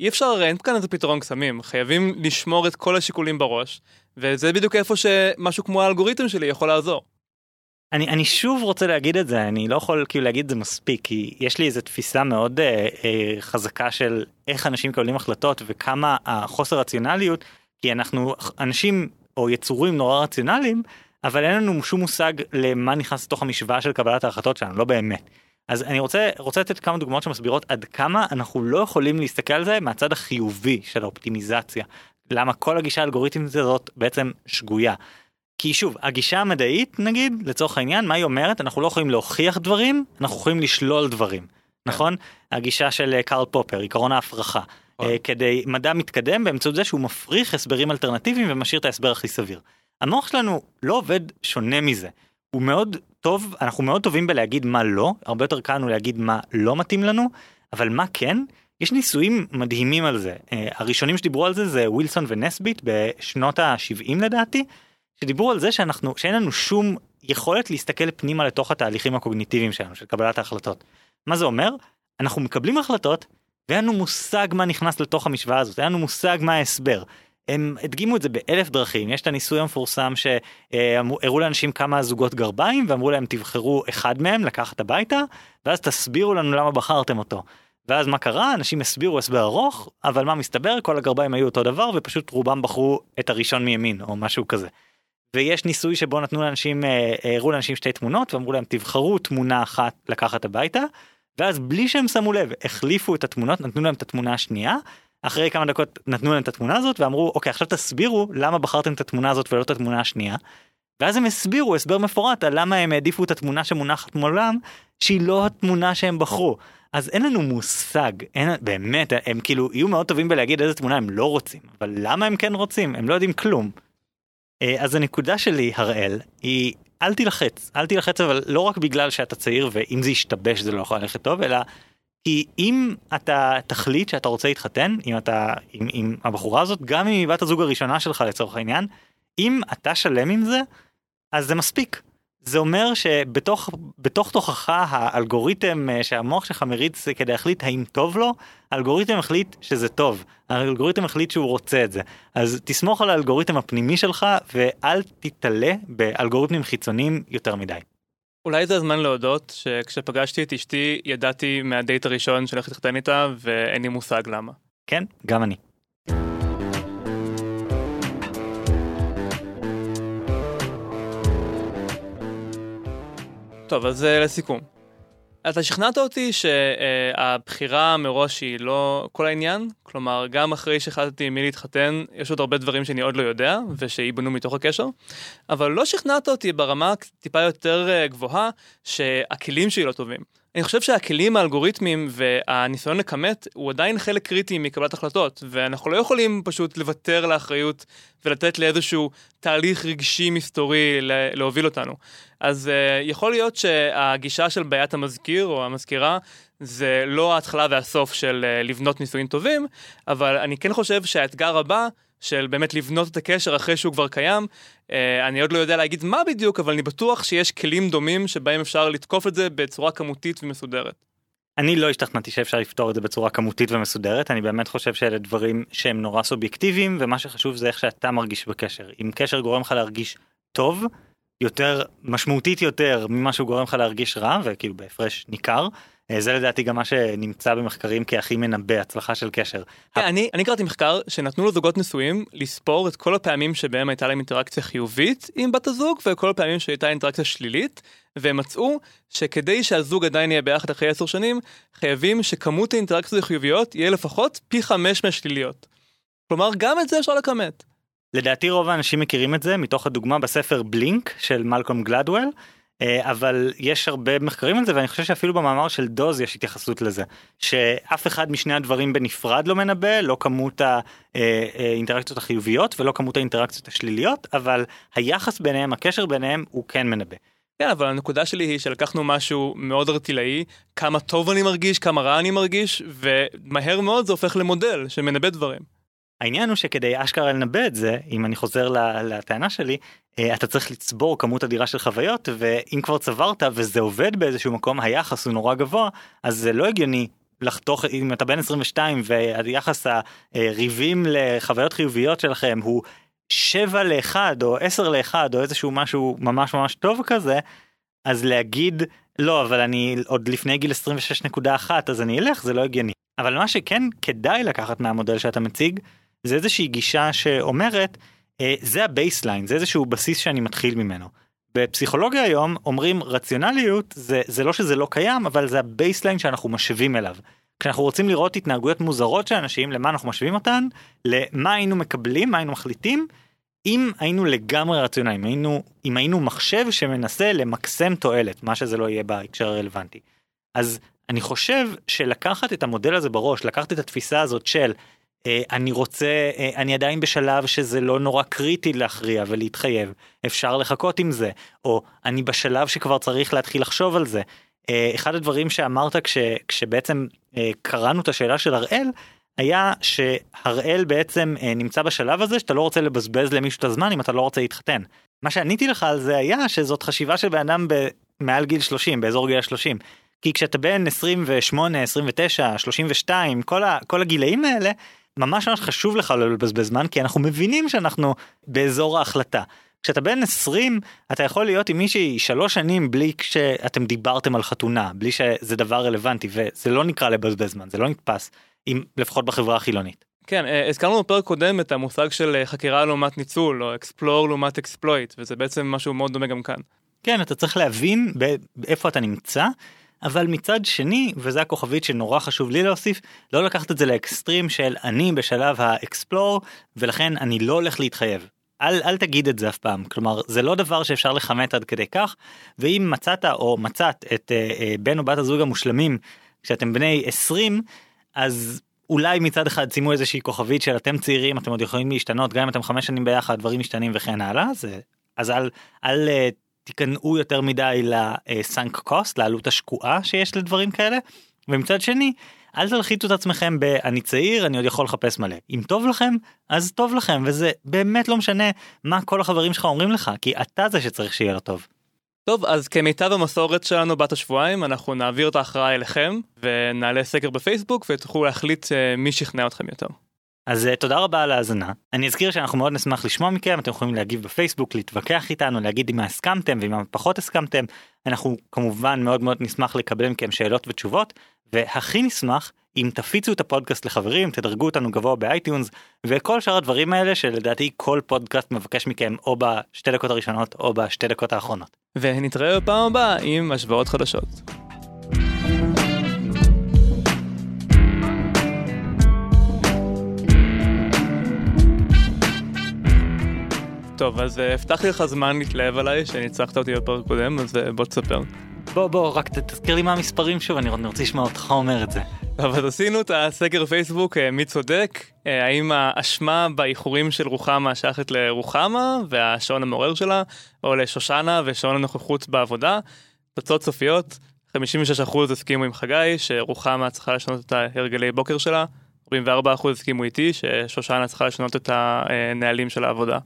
אי אפשר אין כאן איזה פתרון קסמים חייבים לשמור את כל השיקולים בראש וזה בדיוק איפה שמשהו כמו האלגוריתם שלי יכול לעזור. אני, אני שוב רוצה להגיד את זה, אני לא יכול כאילו להגיד את זה מספיק, כי יש לי איזו תפיסה מאוד אה, אה, חזקה של איך אנשים מקבלים החלטות וכמה החוסר רציונליות, כי אנחנו אנשים או יצורים נורא רציונליים, אבל אין לנו שום מושג למה נכנס לתוך המשוואה של קבלת ההחלטות שלנו, לא באמת. אז אני רוצה, רוצה לתת כמה דוגמאות שמסבירות עד כמה אנחנו לא יכולים להסתכל על זה מהצד החיובי של האופטימיזציה. למה כל הגישה האלגוריתמית הזאת בעצם שגויה. כי שוב הגישה המדעית נגיד לצורך העניין מה היא אומרת? אנחנו לא יכולים להוכיח דברים אנחנו יכולים לשלול דברים נכון? הגישה של אה, קרל פופר עקרון ההפרחה. נכון. אה, כדי מדע מתקדם באמצעות זה שהוא מפריך הסברים אלטרנטיביים ומשאיר את ההסבר הכי סביר. המוח שלנו לא עובד שונה מזה. הוא מאוד טוב אנחנו מאוד טובים בלהגיד מה לא הרבה יותר קל לנו להגיד מה לא מתאים לנו אבל מה כן? יש ניסויים מדהימים על זה. uh, הראשונים שדיברו על זה זה ווילסון ונסביט בשנות ה-70 לדעתי שדיברו על זה שאנחנו שאין לנו שום יכולת להסתכל פנימה לתוך התהליכים הקוגניטיביים שלנו של קבלת ההחלטות. מה זה אומר? אנחנו מקבלים החלטות ואין לנו מושג מה נכנס לתוך המשוואה הזאת, אין לנו מושג מה ההסבר. הם הדגימו את זה באלף דרכים, יש את הניסוי המפורסם שהראו לאנשים כמה זוגות גרביים ואמרו להם תבחרו אחד מהם לקחת הביתה ואז תסבירו לנו למה בחרתם אותו. ואז מה קרה? אנשים הסבירו הסבר ארוך, אבל מה מסתבר? כל הגרביים היו אותו דבר ופשוט רובם בחרו את הראשון מימין או משהו כזה. ויש ניסוי שבו נתנו לאנשים, אה, הראו לאנשים שתי תמונות ואמרו להם תבחרו תמונה אחת לקחת הביתה, ואז בלי שהם שמו לב החליפו את התמונות, נתנו להם את התמונה השנייה, אחרי כמה דקות נתנו להם את התמונה הזאת ואמרו אוקיי עכשיו תסבירו למה בחרתם את התמונה הזאת ולא את התמונה השנייה. ואז הם הסבירו הסבר מפורט על למה הם העדיפו את התמונה שמונחת מולם, שהיא לא התמונה שהם בחרו. אז אין לנו מושג, אין, באמת, הם כאילו יהיו מאוד טובים בלהגיד איזה תמונה הם לא רוצים, אבל למה הם כן רוצים? הם לא יודעים כלום. אה, אז הנקודה שלי, הראל, היא אל תילחץ, אל תילחץ אבל לא רק בגלל שאתה צעיר ואם זה ישתבש זה לא יכול ללכת טוב, אלא כי אם אתה תחליט שאתה רוצה להתחתן, אם אתה, עם, עם הבחורה הזאת, גם אם היא בת הזוג הראשונה שלך לצורך העניין, אם אתה שלם עם זה, אז זה מספיק. זה אומר שבתוך בתוך תוכך האלגוריתם אה, שהמוח שלך מריץ כדי להחליט האם טוב לו, האלגוריתם החליט שזה טוב, האלגוריתם החליט שהוא רוצה את זה. אז תסמוך על האלגוריתם הפנימי שלך ואל תתעלה באלגוריתמים חיצוניים יותר מדי. אולי זה הזמן להודות שכשפגשתי את אשתי ידעתי מהדייט הראשון שהולך להתחתן איתה ואין לי מושג למה. כן, גם אני. טוב, אז uh, לסיכום. אתה שכנעת אותי שהבחירה מראש היא לא כל העניין, כלומר, גם אחרי שהחלטתי עם מי להתחתן, יש עוד הרבה דברים שאני עוד לא יודע, ושיבנו מתוך הקשר, אבל לא שכנעת אותי ברמה טיפה יותר אה, גבוהה, שהכלים שלי לא טובים. אני חושב שהכלים האלגוריתמיים והניסיון לכמת הוא עדיין חלק קריטי מקבלת החלטות, ואנחנו לא יכולים פשוט לוותר לאחריות ולתת לאיזשהו תהליך רגשי מסתורי להוביל אותנו. אז uh, יכול להיות שהגישה של בעיית המזכיר או המזכירה זה לא ההתחלה והסוף של uh, לבנות ניסויים טובים, אבל אני כן חושב שהאתגר הבא של באמת לבנות את הקשר אחרי שהוא כבר קיים. Uh, אני עוד לא יודע להגיד מה בדיוק, אבל אני בטוח שיש כלים דומים שבהם אפשר לתקוף את זה בצורה כמותית ומסודרת. אני לא השתכנעתי שאפשר לפתור את זה בצורה כמותית ומסודרת, אני באמת חושב שאלה דברים שהם נורא סובייקטיביים, ומה שחשוב זה איך שאתה מרגיש בקשר. אם קשר גורם לך להרגיש טוב, יותר משמעותית יותר ממה שהוא גורם לך להרגיש רע וכאילו בהפרש ניכר. אה, זה לדעתי גם מה שנמצא במחקרים כהכי מנבא הצלחה של קשר. כן, אני, אני קראתי מחקר שנתנו לזוגות נשואים לספור את כל הפעמים שבהם הייתה להם אינטראקציה חיובית עם בת הזוג וכל הפעמים שהייתה אינטראקציה שלילית והם מצאו שכדי שהזוג עדיין יהיה ביחד אחרי עשר שנים חייבים שכמות האינטראקציות החיוביות יהיה לפחות פי חמש מהשליליות. כלומר גם את זה אפשר לכמת. לדעתי רוב האנשים מכירים את זה מתוך הדוגמה בספר בלינק של מלקום גלדוול. אה, אבל יש הרבה מחקרים על זה ואני חושב שאפילו במאמר של דוז יש התייחסות לזה שאף אחד משני הדברים בנפרד לא מנבא לא כמות האינטראקציות החיוביות ולא כמות האינטראקציות השליליות אבל היחס ביניהם הקשר ביניהם הוא כן מנבא. כן אבל הנקודה שלי היא שלקחנו משהו מאוד ארטילאי כמה טוב אני מרגיש כמה רע אני מרגיש ומהר מאוד זה הופך למודל שמנבא דברים. העניין הוא שכדי אשכרה לנבא את זה, אם אני חוזר לטענה שלי, אה, אתה צריך לצבור כמות אדירה של חוויות, ואם כבר צברת וזה עובד באיזשהו מקום, היחס הוא נורא גבוה, אז זה לא הגיוני לחתוך, אם אתה בן 22 והיחס הריבים לחוויות חיוביות שלכם הוא 7 ל-1 או 10 ל-1 או איזשהו משהו ממש ממש טוב כזה, אז להגיד לא אבל אני עוד לפני גיל 26.1 אז אני אלך זה לא הגיוני. אבל מה שכן כדאי לקחת מהמודל שאתה מציג זה איזושהי גישה שאומרת אה, זה ה baseline זה איזשהו בסיס שאני מתחיל ממנו. בפסיכולוגיה היום אומרים רציונליות זה זה לא שזה לא קיים אבל זה ה baseline שאנחנו משווים אליו. כשאנחנו רוצים לראות התנהגויות מוזרות של אנשים למה אנחנו משווים אותן למה היינו מקבלים מה היינו מחליטים אם היינו לגמרי רציונליים היינו אם היינו מחשב שמנסה למקסם תועלת מה שזה לא יהיה בהקשר הרלוונטי. אז אני חושב שלקחת את המודל הזה בראש לקחת את התפיסה הזאת של אני רוצה, אה, אני עדיין בשלב שזה לא נורא קריטי להכריע ולהתחייב, אפשר לחכות עם זה, או אני בשלב שכבר צריך להתחיל לחשוב על זה. אה, אחד הדברים שאמרת כש, כשבעצם קראנו את השאלה של הראל, היה שהראל בעצם נמצא בשלב הזה שאתה לא רוצה לבזבז למישהו את הזמן אם אתה לא רוצה להתחתן. מה שעניתי לך על זה היה שזאת חשיבה של בן אדם מעל גיל 30, באזור גיל 30. כי כשאתה בן 28, 29, 32, כל, ה, כל הגילאים האלה, ממש ממש חשוב לך לא לבזבז זמן כי אנחנו מבינים שאנחנו באזור ההחלטה. כשאתה בן 20 אתה יכול להיות עם מישהי שלוש שנים בלי שאתם דיברתם על חתונה בלי שזה דבר רלוונטי וזה לא נקרא לבזבז זמן זה לא נתפס אם לפחות בחברה החילונית. כן אה, הזכרנו בפרק קודם את המושג של אה, חקירה לעומת ניצול או אקספלור לעומת אקספלויט וזה בעצם משהו מאוד דומה גם כאן. כן אתה צריך להבין איפה אתה נמצא אבל מצד שני, וזה הכוכבית שנורא חשוב לי להוסיף, לא לקחת את זה לאקסטרים של אני בשלב האקספלור, ולכן אני לא הולך להתחייב. אל, אל תגיד את זה אף פעם כלומר זה לא דבר שאפשר לכמת עד כדי כך ואם מצאת או מצאת את אה, אה, בן או בת הזוג המושלמים כשאתם בני 20 אז אולי מצד אחד שימו איזושהי כוכבית של אתם צעירים אתם עוד יכולים להשתנות גם אם אתם חמש שנים ביחד דברים משתנים וכן הלאה זה אז אל אל אה, תיכנעו יותר מדי לסאנק קוסט לעלות השקועה שיש לדברים כאלה ומצד שני אל תלחיצו את עצמכם ב"אני צעיר אני עוד יכול לחפש מלא" אם טוב לכם אז טוב לכם וזה באמת לא משנה מה כל החברים שלך אומרים לך כי אתה זה שצריך שיהיה לו טוב. טוב אז כמיטב המסורת שלנו בת השבועיים אנחנו נעביר את ההכרעה אליכם ונעלה סקר בפייסבוק ותוכלו להחליט אה, מי שכנע אתכם יותר. אז uh, תודה רבה על ההאזנה. אני אזכיר שאנחנו מאוד נשמח לשמוע מכם, אתם יכולים להגיב בפייסבוק, להתווכח איתנו, להגיד אם הסכמתם ואם פחות הסכמתם. אנחנו כמובן מאוד מאוד נשמח לקבל מכם שאלות ותשובות, והכי נשמח אם תפיצו את הפודקאסט לחברים, תדרגו אותנו גבוה ב iTunes, וכל שאר הדברים האלה שלדעתי כל פודקאסט מבקש מכם או בשתי דקות הראשונות או בשתי דקות האחרונות. ונתראה בפעם הבאה עם השוואות חדשות. טוב, אז אה, הבטחתי לך זמן להתלהב עליי שניצחת אותי בפרק קודם, אז אה, בוא תספר. בוא בוא רק תזכיר לי מה המספרים שוב אני רוצה לשמוע אותך אומר את זה. טוב אז עשינו את הסקר פייסבוק אה, מי צודק האם האשמה באיחורים של רוחמה שייכת לרוחמה והשעון המעורר שלה או לשושנה ושעון הנוכחות בעבודה. תוצאות סופיות 56% הסכימו עם חגי שרוחמה צריכה לשנות את ההרגלי בוקר שלה 44% הסכימו איתי ששושנה צריכה לשנות את הנהלים של העבודה.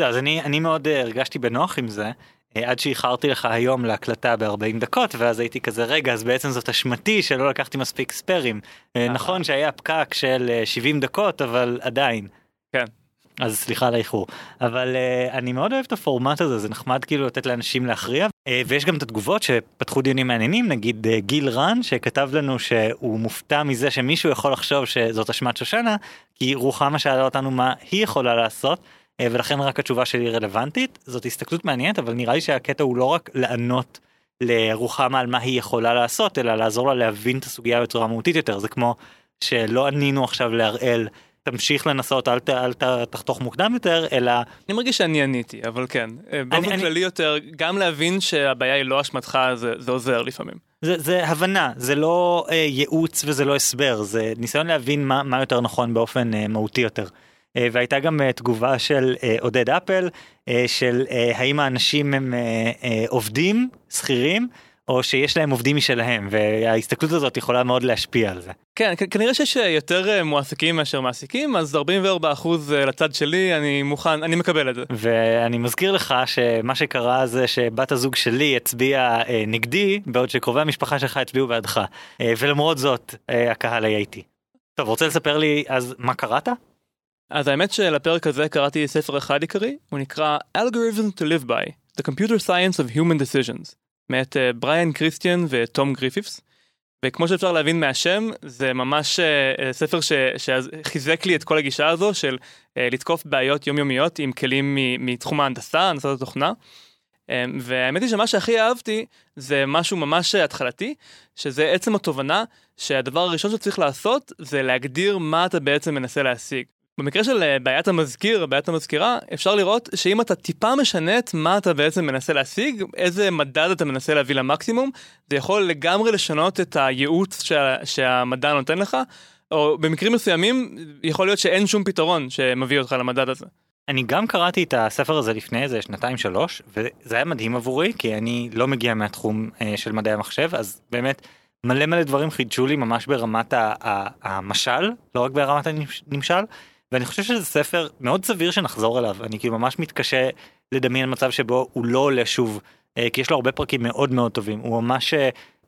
זה, אז אני, אני מאוד אה, הרגשתי בנוח עם זה, אה, עד שאיחרתי לך היום להקלטה ב-40 דקות, ואז הייתי כזה, רגע, אז בעצם זאת אשמתי שלא לקחתי מספיק ספיירים. אה, נכון שהיה פקק של 70 דקות, אבל עדיין. כן. אז סליחה על האיחור. אבל uh, אני מאוד אוהב את הפורמט הזה, זה נחמד כאילו לתת לאנשים להכריע. Uh, ויש גם את התגובות שפתחו דיונים מעניינים, נגיד uh, גיל רן שכתב לנו שהוא מופתע מזה שמישהו יכול לחשוב שזאת אשמת שושנה, כי רוחמה שאלה אותנו מה היא יכולה לעשות. אה, ולכן רק התשובה שלי רלוונטית זאת הסתכלות מעניינת אבל נראה לי שהקטע הוא לא רק לענות לרוחמה על מה היא יכולה לעשות אלא לעזור לה להבין את הסוגיה בצורה מהותית יותר זה כמו שלא ענינו עכשיו להראל תמשיך לנסות אל, ת, אל ת, תחתוך מוקדם יותר אלא אני מרגיש שאני עניתי אבל כן אה, באופן אני, כללי אני... יותר גם להבין שהבעיה היא לא אשמתך זה, זה עוזר לפעמים. זה, זה הבנה זה לא אה, ייעוץ וזה לא הסבר זה ניסיון להבין מה, מה יותר נכון באופן אה, מהותי יותר. אה, והייתה גם אה, תגובה של אה, עודד אפל של האם האנשים הם עובדים שכירים או שיש להם עובדים משלהם וההסתכלות הזאת יכולה מאוד להשפיע על זה. כן כנראה שיש יותר מועסקים מאשר מעסיקים אז 44% לצד שלי אני מוכן אני מקבל את זה. ואני מזכיר לך שמה שקרה זה שבת הזוג שלי הצביעה נגדי בעוד שקרובי המשפחה שלך הצביעו בעדך ולמרות זאת הקהל היה איתי. טוב רוצה לספר לי אז מה קראת? אז האמת שלפרק הזה קראתי ספר אחד עיקרי, הוא נקרא Algorithms to Live By, The Computer Science of Human Decisions, מאת בריאן קריסטיאן וטום גריפיפס. וכמו שאפשר להבין מהשם, זה ממש uh, ספר ש, שחיזק לי את כל הגישה הזו של לתקוף בעיות יומיומיות עם כלים מתחום ההנדסה, הנדסת התוכנה. והאמת היא שמה שהכי אהבתי זה משהו ממש התחלתי, שזה עצם התובנה שהדבר הראשון שצריך לעשות זה להגדיר מה אתה בעצם מנסה להשיג. במקרה של אה, בעיית המזכיר, בעיית המזכירה, אפשר לראות שאם אתה טיפה משנה את מה אתה בעצם מנסה להשיג, איזה מדד אתה מנסה להביא למקסימום, זה יכול לגמרי לשנות את הייעוץ שה, שהמדע נותן לך, או במקרים מסוימים יכול להיות שאין שום פתרון שמביא אותך למדד הזה. אני גם קראתי את הספר הזה לפני איזה שנתיים שלוש, וזה היה מדהים עבורי, כי אני לא מגיע מהתחום אה, של מדעי המחשב, אז באמת מלא מלא דברים חידשו לי ממש ברמת המשל, לא רק ברמת הנמשל. ואני חושב שזה ספר מאוד סביר שנחזור אליו אני כאילו ממש מתקשה לדמיין מצב שבו הוא לא עולה שוב אה, כי יש לו הרבה פרקים מאוד מאוד טובים הוא ממש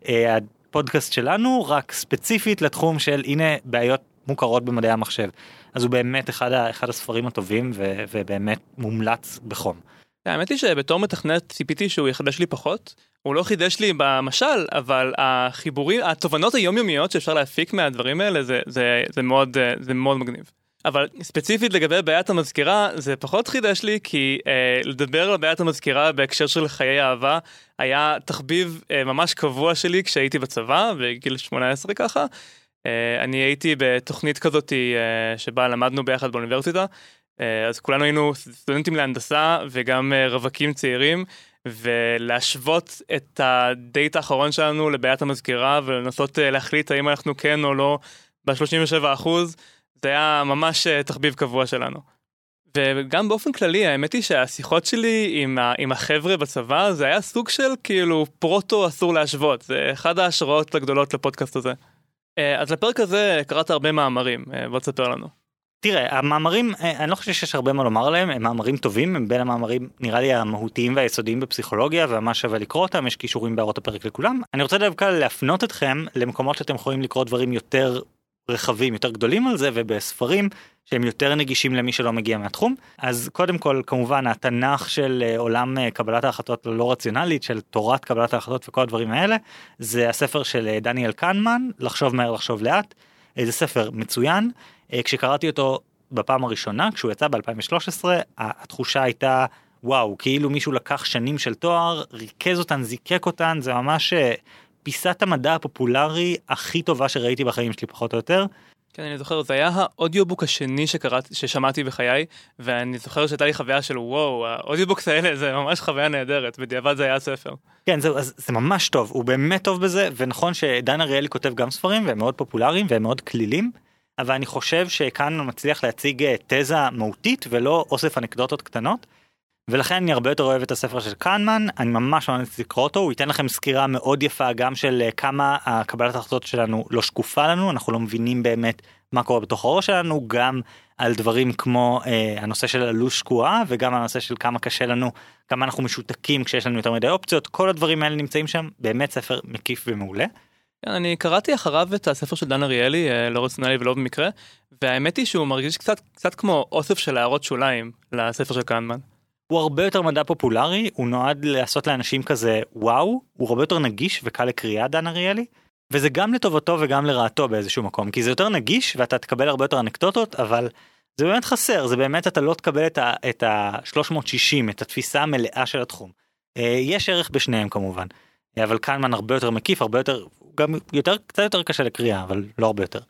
אה, הפודקאסט שלנו רק ספציפית לתחום של הנה בעיות מוכרות במדעי המחשב אז הוא באמת אחד, אחד הספרים הטובים ו, ובאמת מומלץ בחום. האמת היא שבתור מתכנת ציפיתי שהוא יחדש לי פחות הוא לא חידש לי במשל אבל החיבורים התובנות היומיומיות שאפשר להפיק מהדברים האלה זה זה זה מאוד זה מאוד מגניב. אבל ספציפית לגבי בעיית המזכירה זה פחות חידש לי כי אה, לדבר על בעיית המזכירה בהקשר של חיי אהבה היה תחביב אה, ממש קבוע שלי כשהייתי בצבא בגיל 18 ככה. אה, אני הייתי בתוכנית כזאת אה, שבה למדנו ביחד באוניברסיטה אה, אז כולנו היינו סטודנטים להנדסה וגם אה, רווקים צעירים, ולהשוות את הדייט האחרון שלנו לבעיית המזכירה ולנסות אה, להחליט האם אנחנו כן או לא ב-37 אחוז, זה היה ממש תחביב קבוע שלנו. וגם באופן כללי האמת היא שהשיחות שלי עם, ה, עם החבר'ה בצבא זה היה סוג של כאילו פרוטו אסור להשוות, זה אחד ההשראות הגדולות לפודקאסט הזה. אז לפרק הזה קראת הרבה מאמרים, בוא תספר לנו. תראה המאמרים אה, אני לא חושב שיש הרבה מה לומר עליהם הם מאמרים טובים הם בין המאמרים נראה לי המהותיים והיסודיים בפסיכולוגיה וממש שווה לקרוא אותם יש קישורים בהערות הפרק לכולם אני רוצה דווקא להפנות אתכם למקומות שאתם יכולים לקרוא דברים יותר רחבים יותר גדולים על זה ובספרים שהם יותר נגישים למי שלא מגיע מהתחום אז קודם כל כמובן התנ"ך של אה, עולם אה, קבלת ההחלטות לא רציונלית של תורת קבלת ההחלטות וכל הדברים האלה זה הספר של דניאל כהנמן לחשוב מהר לחשוב לאט. זה ספר מצוין אה, כשקראתי אותו בפעם הראשונה כשהוא יצא ב2013 התחושה הייתה וואו כאילו מישהו לקח שנים של תואר ריכז אותן זיקק אותן זה ממש אה, פיסת המדע הפופולרי הכי טובה שראיתי בחיים שלי פחות או יותר. כן אני זוכר זה היה ה audiobook השני שקראתי ששמעתי בחיי ואני זוכר שהייתה לי חוויה של וואו ה audiobooks האלה זה ממש חוויה נהדרת בדיעבד זה היה ספר. כן זה, זה ממש טוב הוא באמת טוב בזה ונכון שדן אריאלי כותב גם ספרים והם מאוד פופולריים והם מאוד כלילים. אבל אני חושב שכאן מצליח להציג אה, תזה מהותית ולא אוסף אנקדוטות קטנות. ולכן אני הרבה יותר אוהב את הספר של קנמן אני ממש ממליץ לקרוא אותו הוא ייתן לכם סקירה מאוד יפה גם של אה, כמה הקבלת ההחלטות שלנו לא שקופה לנו אנחנו לא מבינים באמת מה קורה בתוך הראש שלנו גם על דברים כמו אה, הנושא של הלו"ז שקועה וגם הנושא של כמה קשה לנו כמה אנחנו משותקים כשיש לנו יותר מדי אופציות כל הדברים האלה נמצאים שם באמת ספר מקיף ומעולה. כן, אני קראתי אחריו את הספר של דן אריאלי, אה, לא רציונלי ולא במקרה, והאמת היא שהוא מרגיש קצת, קצת כמו אוסף של הערות שוליים לספר של קנמן. הוא הרבה יותר מדע פופולרי, הוא נועד לעשות לאנשים כזה וואו, הוא הרבה יותר נגיש וקל לקריאה דן אריאלי, וזה גם לטובתו וגם לרעתו באיזשהו מקום, כי זה יותר נגיש ואתה תקבל הרבה יותר אנקדוטות, אבל זה באמת חסר, זה באמת אתה לא תקבל את ה-360, את התפיסה המלאה של התחום. אה, יש ערך בשניהם כמובן, אבל קנמן הרבה יותר מקיף, הרבה יותר גם יותר קצת יותר קשה לקריאה אבל לא הרבה יותר.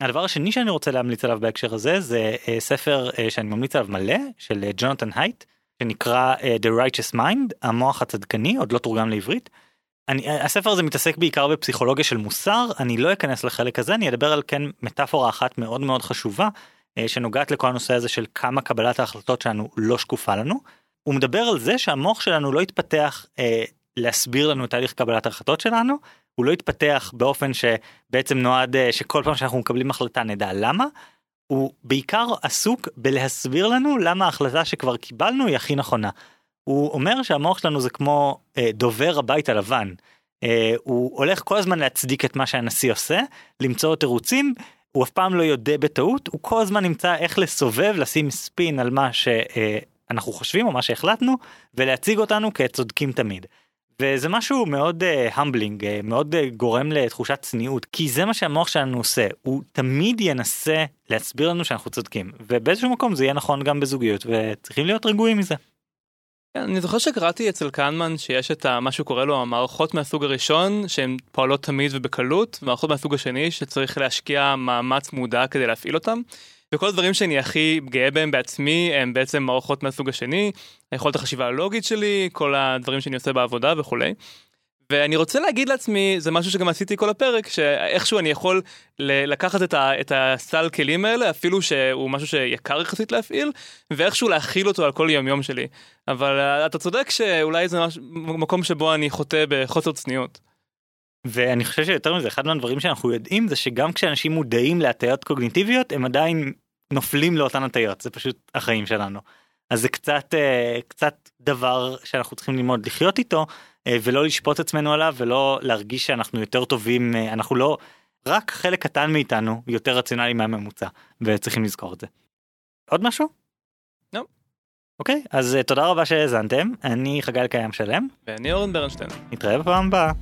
הדבר השני שאני רוצה להמליץ עליו בהקשר הזה זה uh, ספר שאני ממליץ עליו מלא של ג'ונתן הייט שנקרא uh, The Righteous Mind המוח הצדקני עוד לא תורגם לעברית. אני, הספר הזה מתעסק בעיקר בפסיכולוגיה של מוסר אני לא אכנס לחלק הזה אני אדבר על כן מטאפורה אחת מאוד מאוד חשובה uh, שנוגעת לכל הנושא הזה של כמה קבלת ההחלטות שלנו לא שקופה לנו. הוא מדבר על זה שהמוח שלנו לא התפתח uh, להסביר לנו את תהליך קבלת ההחלטות שלנו הוא לא התפתח באופן שבעצם נועד אה, שכל פעם שאנחנו מקבלים החלטה נדע למה. הוא בעיקר עסוק בלהסביר לנו למה ההחלטה שכבר קיבלנו היא הכי נכונה. הוא אומר שהמוח שלנו זה כמו אה, דובר הבית הלבן. אה, הוא הולך כל הזמן להצדיק את מה שהנשיא עושה, למצוא תירוצים, הוא אף פעם לא יודע בטעות, הוא כל הזמן נמצא איך לסובב, לשים ספין על מה שאנחנו אה, חושבים או מה שהחלטנו, ולהציג אותנו כצודקים תמיד. וזה משהו מאוד המבלינג uh, uh, מאוד uh, גורם לתחושת צניעות כי זה מה שהמוח שלנו עושה הוא תמיד ינסה להסביר לנו שאנחנו צודקים ובאיזשהו מקום זה יהיה נכון גם בזוגיות וצריכים להיות רגועים מזה. כן, אני זוכר שקראתי אצל קנמן שיש את מה שהוא קורא לו המערכות מהסוג הראשון שהן פועלות תמיד ובקלות ומערכות מהסוג השני שצריך להשקיע מאמץ מודע כדי להפעיל אותם. וכל הדברים שאני הכי גאה בהם בעצמי הם בעצם מערכות מהסוג השני, היכולת החשיבה הלוגית שלי, כל הדברים שאני עושה בעבודה וכולי. ואני רוצה להגיד לעצמי, זה משהו שגם עשיתי כל הפרק, שאיכשהו אני יכול לקחת את, ה, את הסל כלים האלה, אפילו שהוא משהו שיקר יחסית להפעיל, ואיכשהו להכיל אותו על כל יום יום שלי. אבל אה, אתה צודק שאולי זה מש, מקום שבו אני חוטא בחוסר צניעות. ואני חושב שיותר מזה, אחד מהדברים שאנחנו יודעים זה שגם כשאנשים מודעים להטיות קוגניטיביות, הם עדיין נופלים לאותן הטיות זה פשוט החיים שלנו. אז זה קצת אה, קצת דבר שאנחנו צריכים ללמוד לחיות איתו אה, ולא לשפוט עצמנו עליו ולא להרגיש שאנחנו יותר טובים אה, אנחנו לא רק חלק קטן מאיתנו יותר רציונלי מהממוצע וצריכים לזכור את זה. עוד משהו? לא. אוקיי אז תודה רבה שהאזנתם אני חגי קיים שלם ואני אורן ברנשטיין נתראה בפעם הבאה.